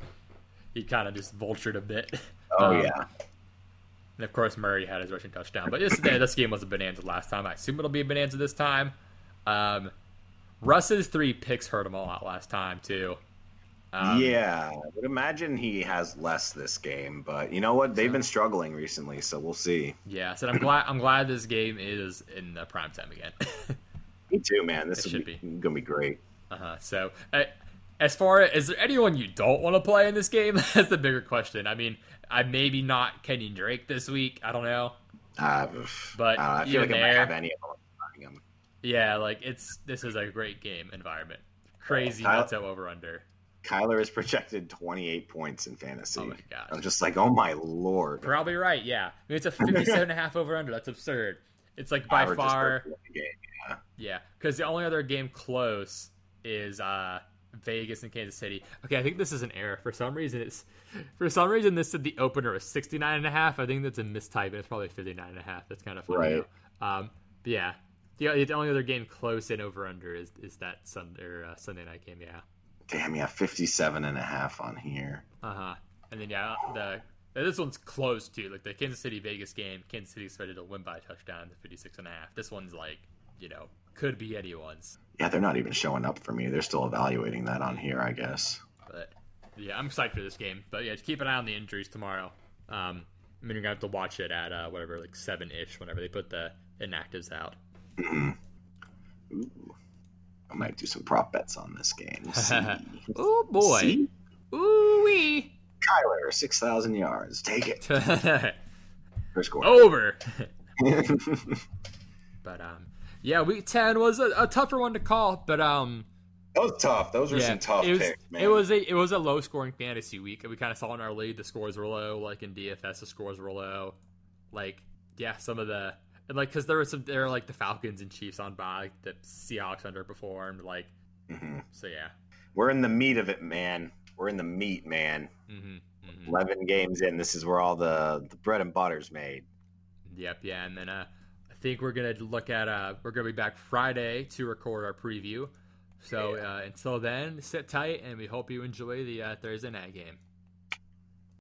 he kind of just vultured a bit. Oh, Um, yeah. And of course, Murray had his rushing touchdown. But this this game was a bonanza last time. I assume it'll be a bonanza this time. Um, Russ's three picks hurt him a lot last time too. Um, yeah, I would imagine he has less this game, but you know what? They've been struggling recently, so we'll see. yeah. So I'm glad I'm glad this game is in the prime time again. Me too, man. This It is be, gonna be great. uh-huh. So uh, as far as is there anyone you don't want to play in this game? That's the bigger question. I mean, I maybe not Kenny Drake this week. I don't know. Uh, But I, I feel like I might have any of them. Yeah, like it's this is a great game environment. Crazy Kyle- nuts over under. Kyler is projected 28 points in fantasy. Oh my god. I'm just like, oh my lord. Probably right, yeah. I mean, it's a 57 and a half over under. That's absurd. It's like by far, game. yeah. Because the only other game close is uh Vegas and Kansas City. Okay, I think this is an error. For some reason, it's for some reason this said the opener was 69 and a half. I think that's a mistype, and it's probably 59 and a half. That's kind of funny. Right. Um, yeah, the, the only other game close in over under is is that Sunday or, uh, Sunday night game. Yeah. Damn, yeah, 57 and a half on here. Uh huh. And then yeah, the this one's close too. Like the Kansas City Vegas game, Kansas City expected to win by a touchdown to 56 and a half. This one's like, you know, could be anyone's. Yeah, they're not even showing up for me. They're still evaluating that on here, I guess. But yeah, I'm excited for this game. But yeah, keep an eye on the injuries tomorrow. Um, I mean, you're gonna have to watch it at uh, whatever, like seven ish, whenever they put the inactives out. I might do some prop bets on this game. Oh boy, See? ooh wee, Kyler, 6,000 yards. Take it. First score. over. But um, yeah, week ten was a, a tougher one to call. But um, that was tough. Those were yeah, some tough it was, picks, man. It was a it was a low scoring fantasy week. We kind of saw in our league the scores were low. Like in DFS, the scores were low. Like yeah, some of the and like because there were some there were like the Falcons and Chiefs on by the Seahawks underperformed. Like Mhm. so yeah. We're in the meat of it, man. We're in the meat, man. hmm hmm 11 games in. This is where all the, the bread and butter's made. Yep, yeah, and then uh, I think we're gonna look at uh, we're gonna be back Friday to record our preview. So uh, until then, sit tight, and we hope you enjoy the uh, Thursday night game.